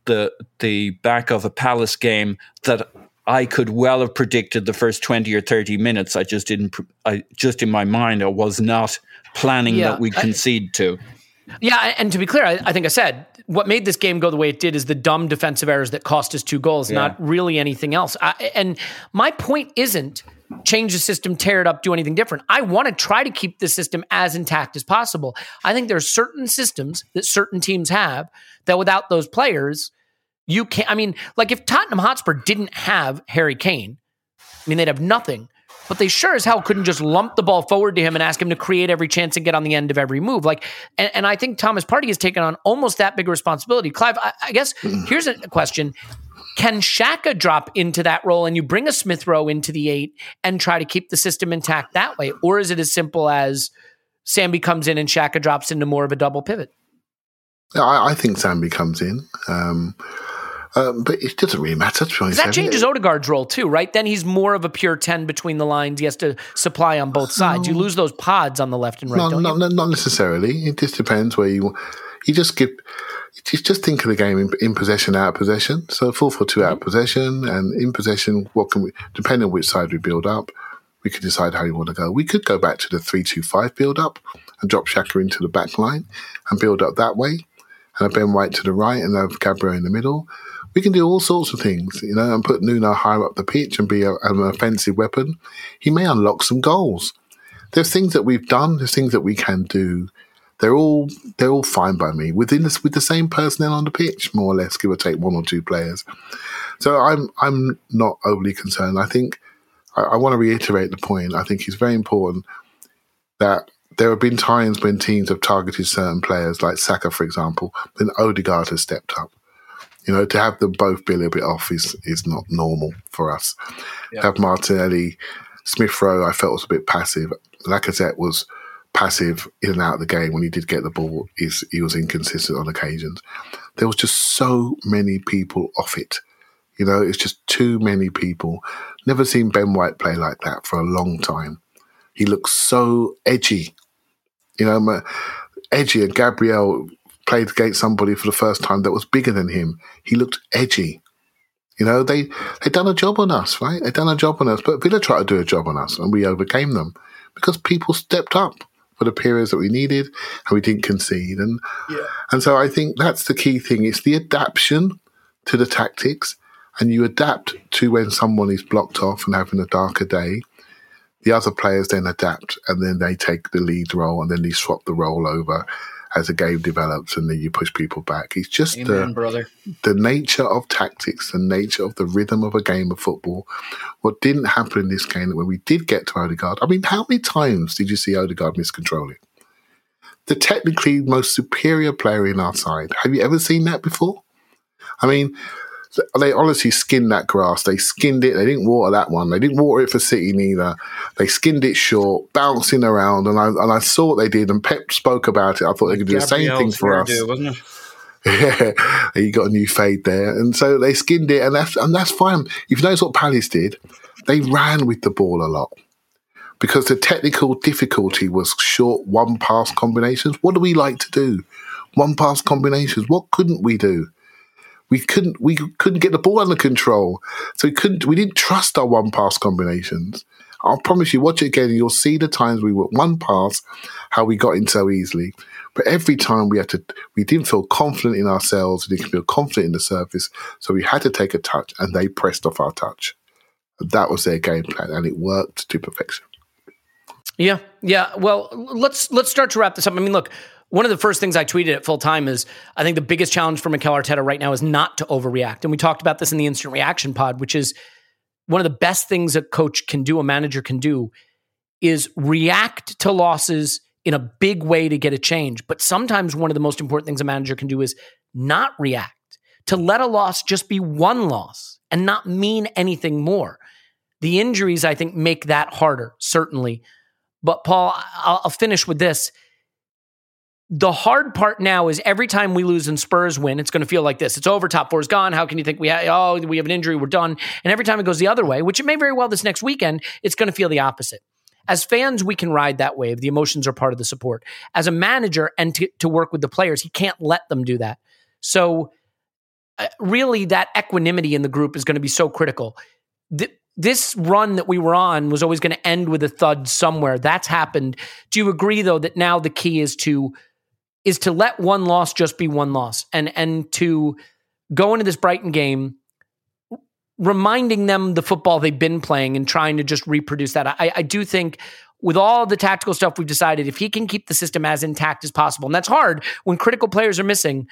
the the back of a Palace game that I could well have predicted the first 20 or 30 minutes. I just didn't, I just in my mind, I was not planning Yeah, that we'd concede to. Yeah, and to be clear, I, I think I said what made this game go the way it did is the dumb defensive errors that cost us two goals, not really anything else. I, and my point isn't change the system, tear it up, do anything different. I want to try to keep the system as intact as possible. I think there are certain systems that certain teams have that without those players, you can't. I mean, like if Tottenham Hotspur didn't have Harry Kane, I mean, they'd have nothing. But they sure as hell couldn't just lump the ball forward to him and ask him to create every chance and get on the end of every move. Like, and, and I think Thomas Partey has taken on almost that big responsibility. Clive, I, I guess here's a question: Can Xhaka drop into that role and you bring a Smith Rowe into the eight and try to keep the system intact that way, or is it as simple as Sambi comes in and Xhaka drops into more of a double pivot? I, I think Sambi comes in, um, um, but it doesn't really matter. To That changes Odegaard's role too, right? Then he's more of a pure 10 between the lines. He has to supply on both sides. You lose those pods on the left and right, No, don't no, no, not necessarily. It just depends where you. You just give. just just think of the game in, in possession, out of possession. So four four two out of possession, and in possession, what can we? Depending on which side we build up, we could decide how we want to go. We could go back to the three two five build up and drop Xhaka into the back line and build up that way, and have Ben White to the right and have Gabriel in the middle. We can do all sorts of things, you know, and put Nuno higher up the pitch and be a, an offensive weapon. He may unlock some goals. There's things that we've done. There's things that we can do they're all they're all fine by me within this with the same personnel on the pitch, more or less, give or take one or two players. So I'm I'm not overly concerned. I think I, I want to reiterate the point. I think it's very important that there have been times when teams have targeted certain players, like Saka, for example, when Odegaard has stepped up. You know, to have them both be a little bit off is is not normal for us. Yeah. Have Martinelli, Smith Rowe, I felt was a bit passive. Lacazette was passive in and out of the game when he did get the ball. Is he was inconsistent on occasions. There was just so many people off it. You know, it's just too many people. Never seen Ben White play like that for a long time. He looks so edgy. You know, edgy. And Gabriel played against somebody for the first time that was bigger than him. He looked edgy. You know, they they done a job on us, right? They done a job on us, but Villa tried to do a job on us, and we overcame them because people stepped up for the periods that we needed and we didn't concede. And yeah. and so I think that's the key thing. It's the adaptation to the tactics and you adapt to when someone is blocked off and having a darker day. The other players then adapt and then they take the lead role and then they swap the role over as a game develops and then you push people back. It's just Amen, the, brother. the nature of tactics, the nature of the rhythm of a game of football. What didn't happen in this game when we did get to Odegaard, I mean, how many times did you see Odegaard miscontrolling? The technically most superior player in our side. Have you ever seen that before? I mean, they honestly skinned that grass. They skinned it. They didn't water that one. They didn't water it for City neither. They skinned it short, bouncing around, and I and I saw what they did. And Pep spoke about it. I thought they could do the same thing for us. Do, wasn't it? Yeah, you got a new fade there, and so they skinned it, and that's and that's fine. If you notice what Palace did, they ran with the ball a lot because the technical difficulty was short one pass combinations. What do we like to do? One pass combinations. What couldn't we do? We couldn't we couldn't get the ball under control. So we couldn't we didn't trust our one pass combinations. I'll promise you, watch it again, and you'll see the times we were one pass, how we got in so easily. But every time we had to, we didn't feel confident in ourselves. We didn't feel confident in the surface. So we had to take a touch, and they pressed off our touch. That was their game plan, and it worked to perfection. Yeah, yeah. Well, let's let's start to wrap this up. I mean, look, one of the first things I tweeted at full time is I think the biggest challenge for Mikel Arteta right now is not to overreact. And we talked about this in the instant reaction pod, which is one of the best things a coach can do, a manager can do, is react to losses in a big way to get a change. But sometimes one of the most important things a manager can do is not react, to let a loss just be one loss and not mean anything more. The injuries, I think, make that harder, certainly. But Paul, I'll, finish with this the hard part now is every time we lose and Spurs win, it's going to feel like this. It's over. Top four is gone. How can you think we have, oh, we have an injury, we're done. And every time it goes the other way, which it may very well this next weekend, it's going to feel the opposite. As fans, we can ride that wave. The emotions are part of the support. As a manager and to, to work with the players, he can't let them do that. So, uh, really, that equanimity in the group is going to be so critical. Th- this run that we were on was always going to end with a thud somewhere. That's happened. Do you agree, though, that now the key is to is to let one loss just be one loss and and to go into this Brighton game reminding them the football they've been playing and trying to just reproduce that. I, I do think with all the tactical stuff we've decided, if he can keep the system as intact as possible, and that's hard when critical players are missing,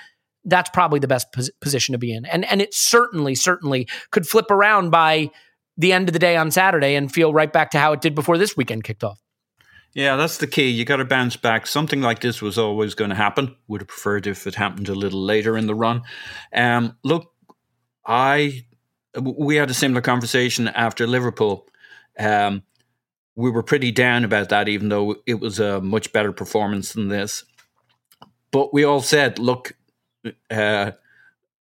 that's probably the best pos- position to be in. And and it certainly, certainly could flip around by the end of the day on Saturday and feel right back to how it did before this weekend kicked off. Yeah, that's the key. You got to bounce back. Something like this was always going to happen. Would have preferred if it happened a little later in the run. Um, look, I we had a similar conversation after Liverpool. Um, we were pretty down about that, even though it was a much better performance than this. But we all said, look, uh,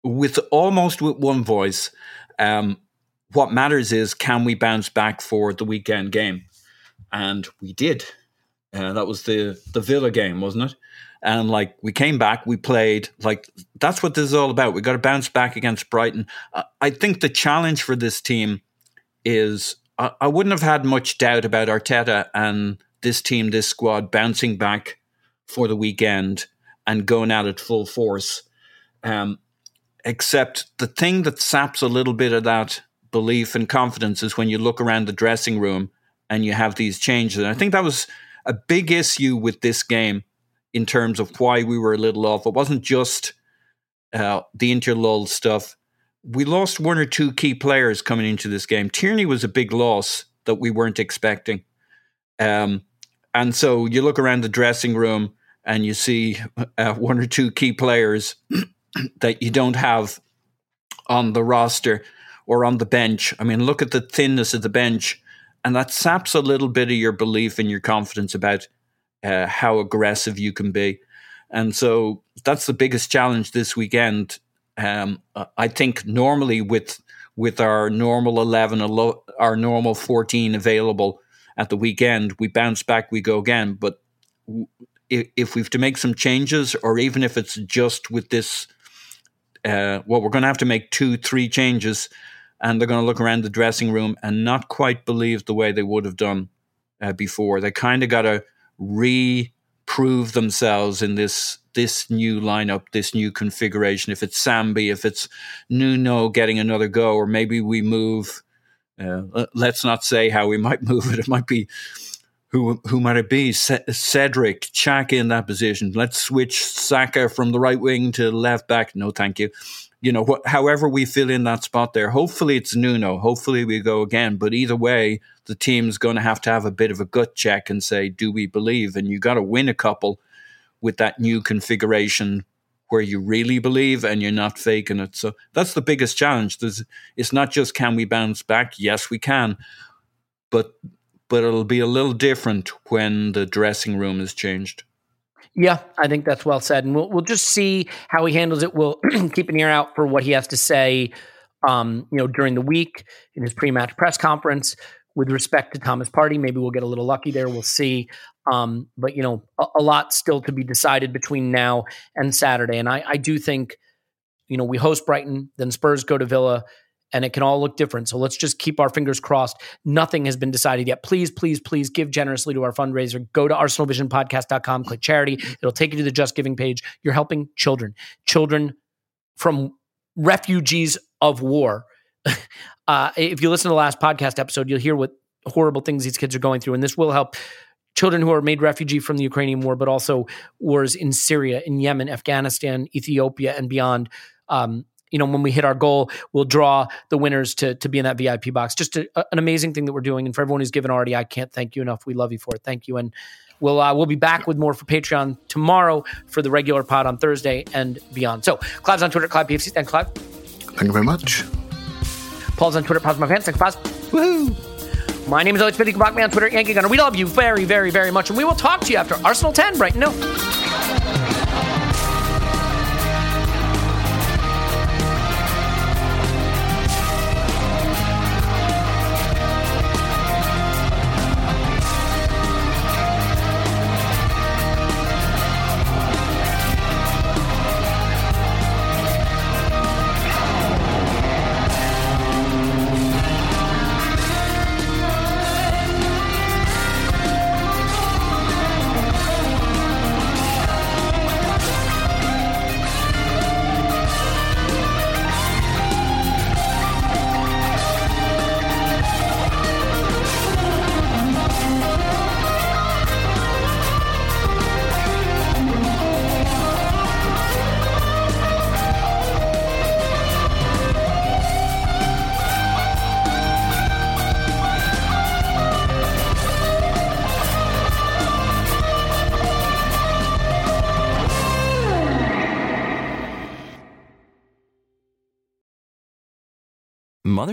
with almost with one voice, um, what matters is can we bounce back for the weekend game? And we did. Uh, that was the the Villa game, wasn't it? And like we came back, we played. Like that's what this is all about. We got to bounce back against Brighton. Uh, I think the challenge for this team is I, I wouldn't have had much doubt about Arteta and this team, this squad bouncing back for the weekend and going at it full force. Um, except the thing that saps a little bit of that belief and confidence is when you look around the dressing room and you have these changes. And I think that was a big issue with this game in terms of why we were a little off. It wasn't just uh, the interlull stuff. We lost one or two key players coming into this game. Tierney was a big loss that we weren't expecting. Um, and so you look around the dressing room and you see uh, one or two key players that you don't have on the roster or on the bench. I mean, look at the thinness of the bench, and that saps a little bit of your belief and your confidence about uh, how aggressive you can be. And so that's the biggest challenge this weekend. Um, I think normally with with our normal eleven, our normal fourteen available at the weekend, we bounce back, we go again. But if, if we have to make some changes, or even if it's just with this, uh, well, we're going to have to make two, three changes, and they're going to look around the dressing room and not quite believe the way they would have done uh, before. They kind of got to re-prove themselves in this this new lineup, this new configuration. If it's Sambi, if it's Nuno getting another go, or maybe we move. Uh, let's not say how we might move it. It might be who who might it be? Cedric Xhaka in that position. Let's switch Saka from the right wing to left back. No, thank you. You know, wh- however we fill in that spot there. Hopefully it's Nuno. Hopefully we go again. But either way, the team's going to have to have a bit of a gut check and say, do we believe? And you got to win a couple with that new configuration where you really believe and you're not faking it. So that's the biggest challenge. There's, it's not just can we bounce back? Yes, we can. But but it'll be a little different when the dressing room is changed. Yeah, I think that's well said, and we'll we'll just see how he handles it. We'll keep an ear out for what he has to say, um, you know, during the week in his pre-match press conference with respect to Thomas Partey. Maybe we'll get a little lucky there. We'll see. Um, but you know, a, a, lot still to be decided between now and Saturday, and I, I do think, you know, we host Brighton, then Spurs go to Villa, and it can all look different. So let's just keep our fingers crossed. Nothing has been decided yet. Please, please, please give generously to our fundraiser. Go to arsenalvisionpodcast.com, click charity. It'll take you to the Just Giving page. You're helping children, children from refugees of war. uh, if you listen to the last podcast episode, you'll hear what horrible things these kids are going through. And this will help children who are made refugee from the Ukrainian war, but also wars in Syria, in Yemen, Afghanistan, Ethiopia, and beyond. Um, you know, when we hit our goal, we'll draw the winners to to be in that VIP box. Just a, an amazing thing that we're doing, and for everyone who's given already, I can't thank you enough. We love you for it. Thank you, and we'll uh, we'll be back with more for Patreon tomorrow for the regular pod on Thursday and beyond. So, Clive's on Twitter, Clive PFC. Thanks, Clive. Thank you very much. Paul's on Twitter, Pause My Fans. Thanks, Pause. Woohoo! My name is Alex Smith. You can block me on Twitter, Yankee Gunner. We love you very, very, very much, and we will talk to you after Arsenal 10, Brighton no.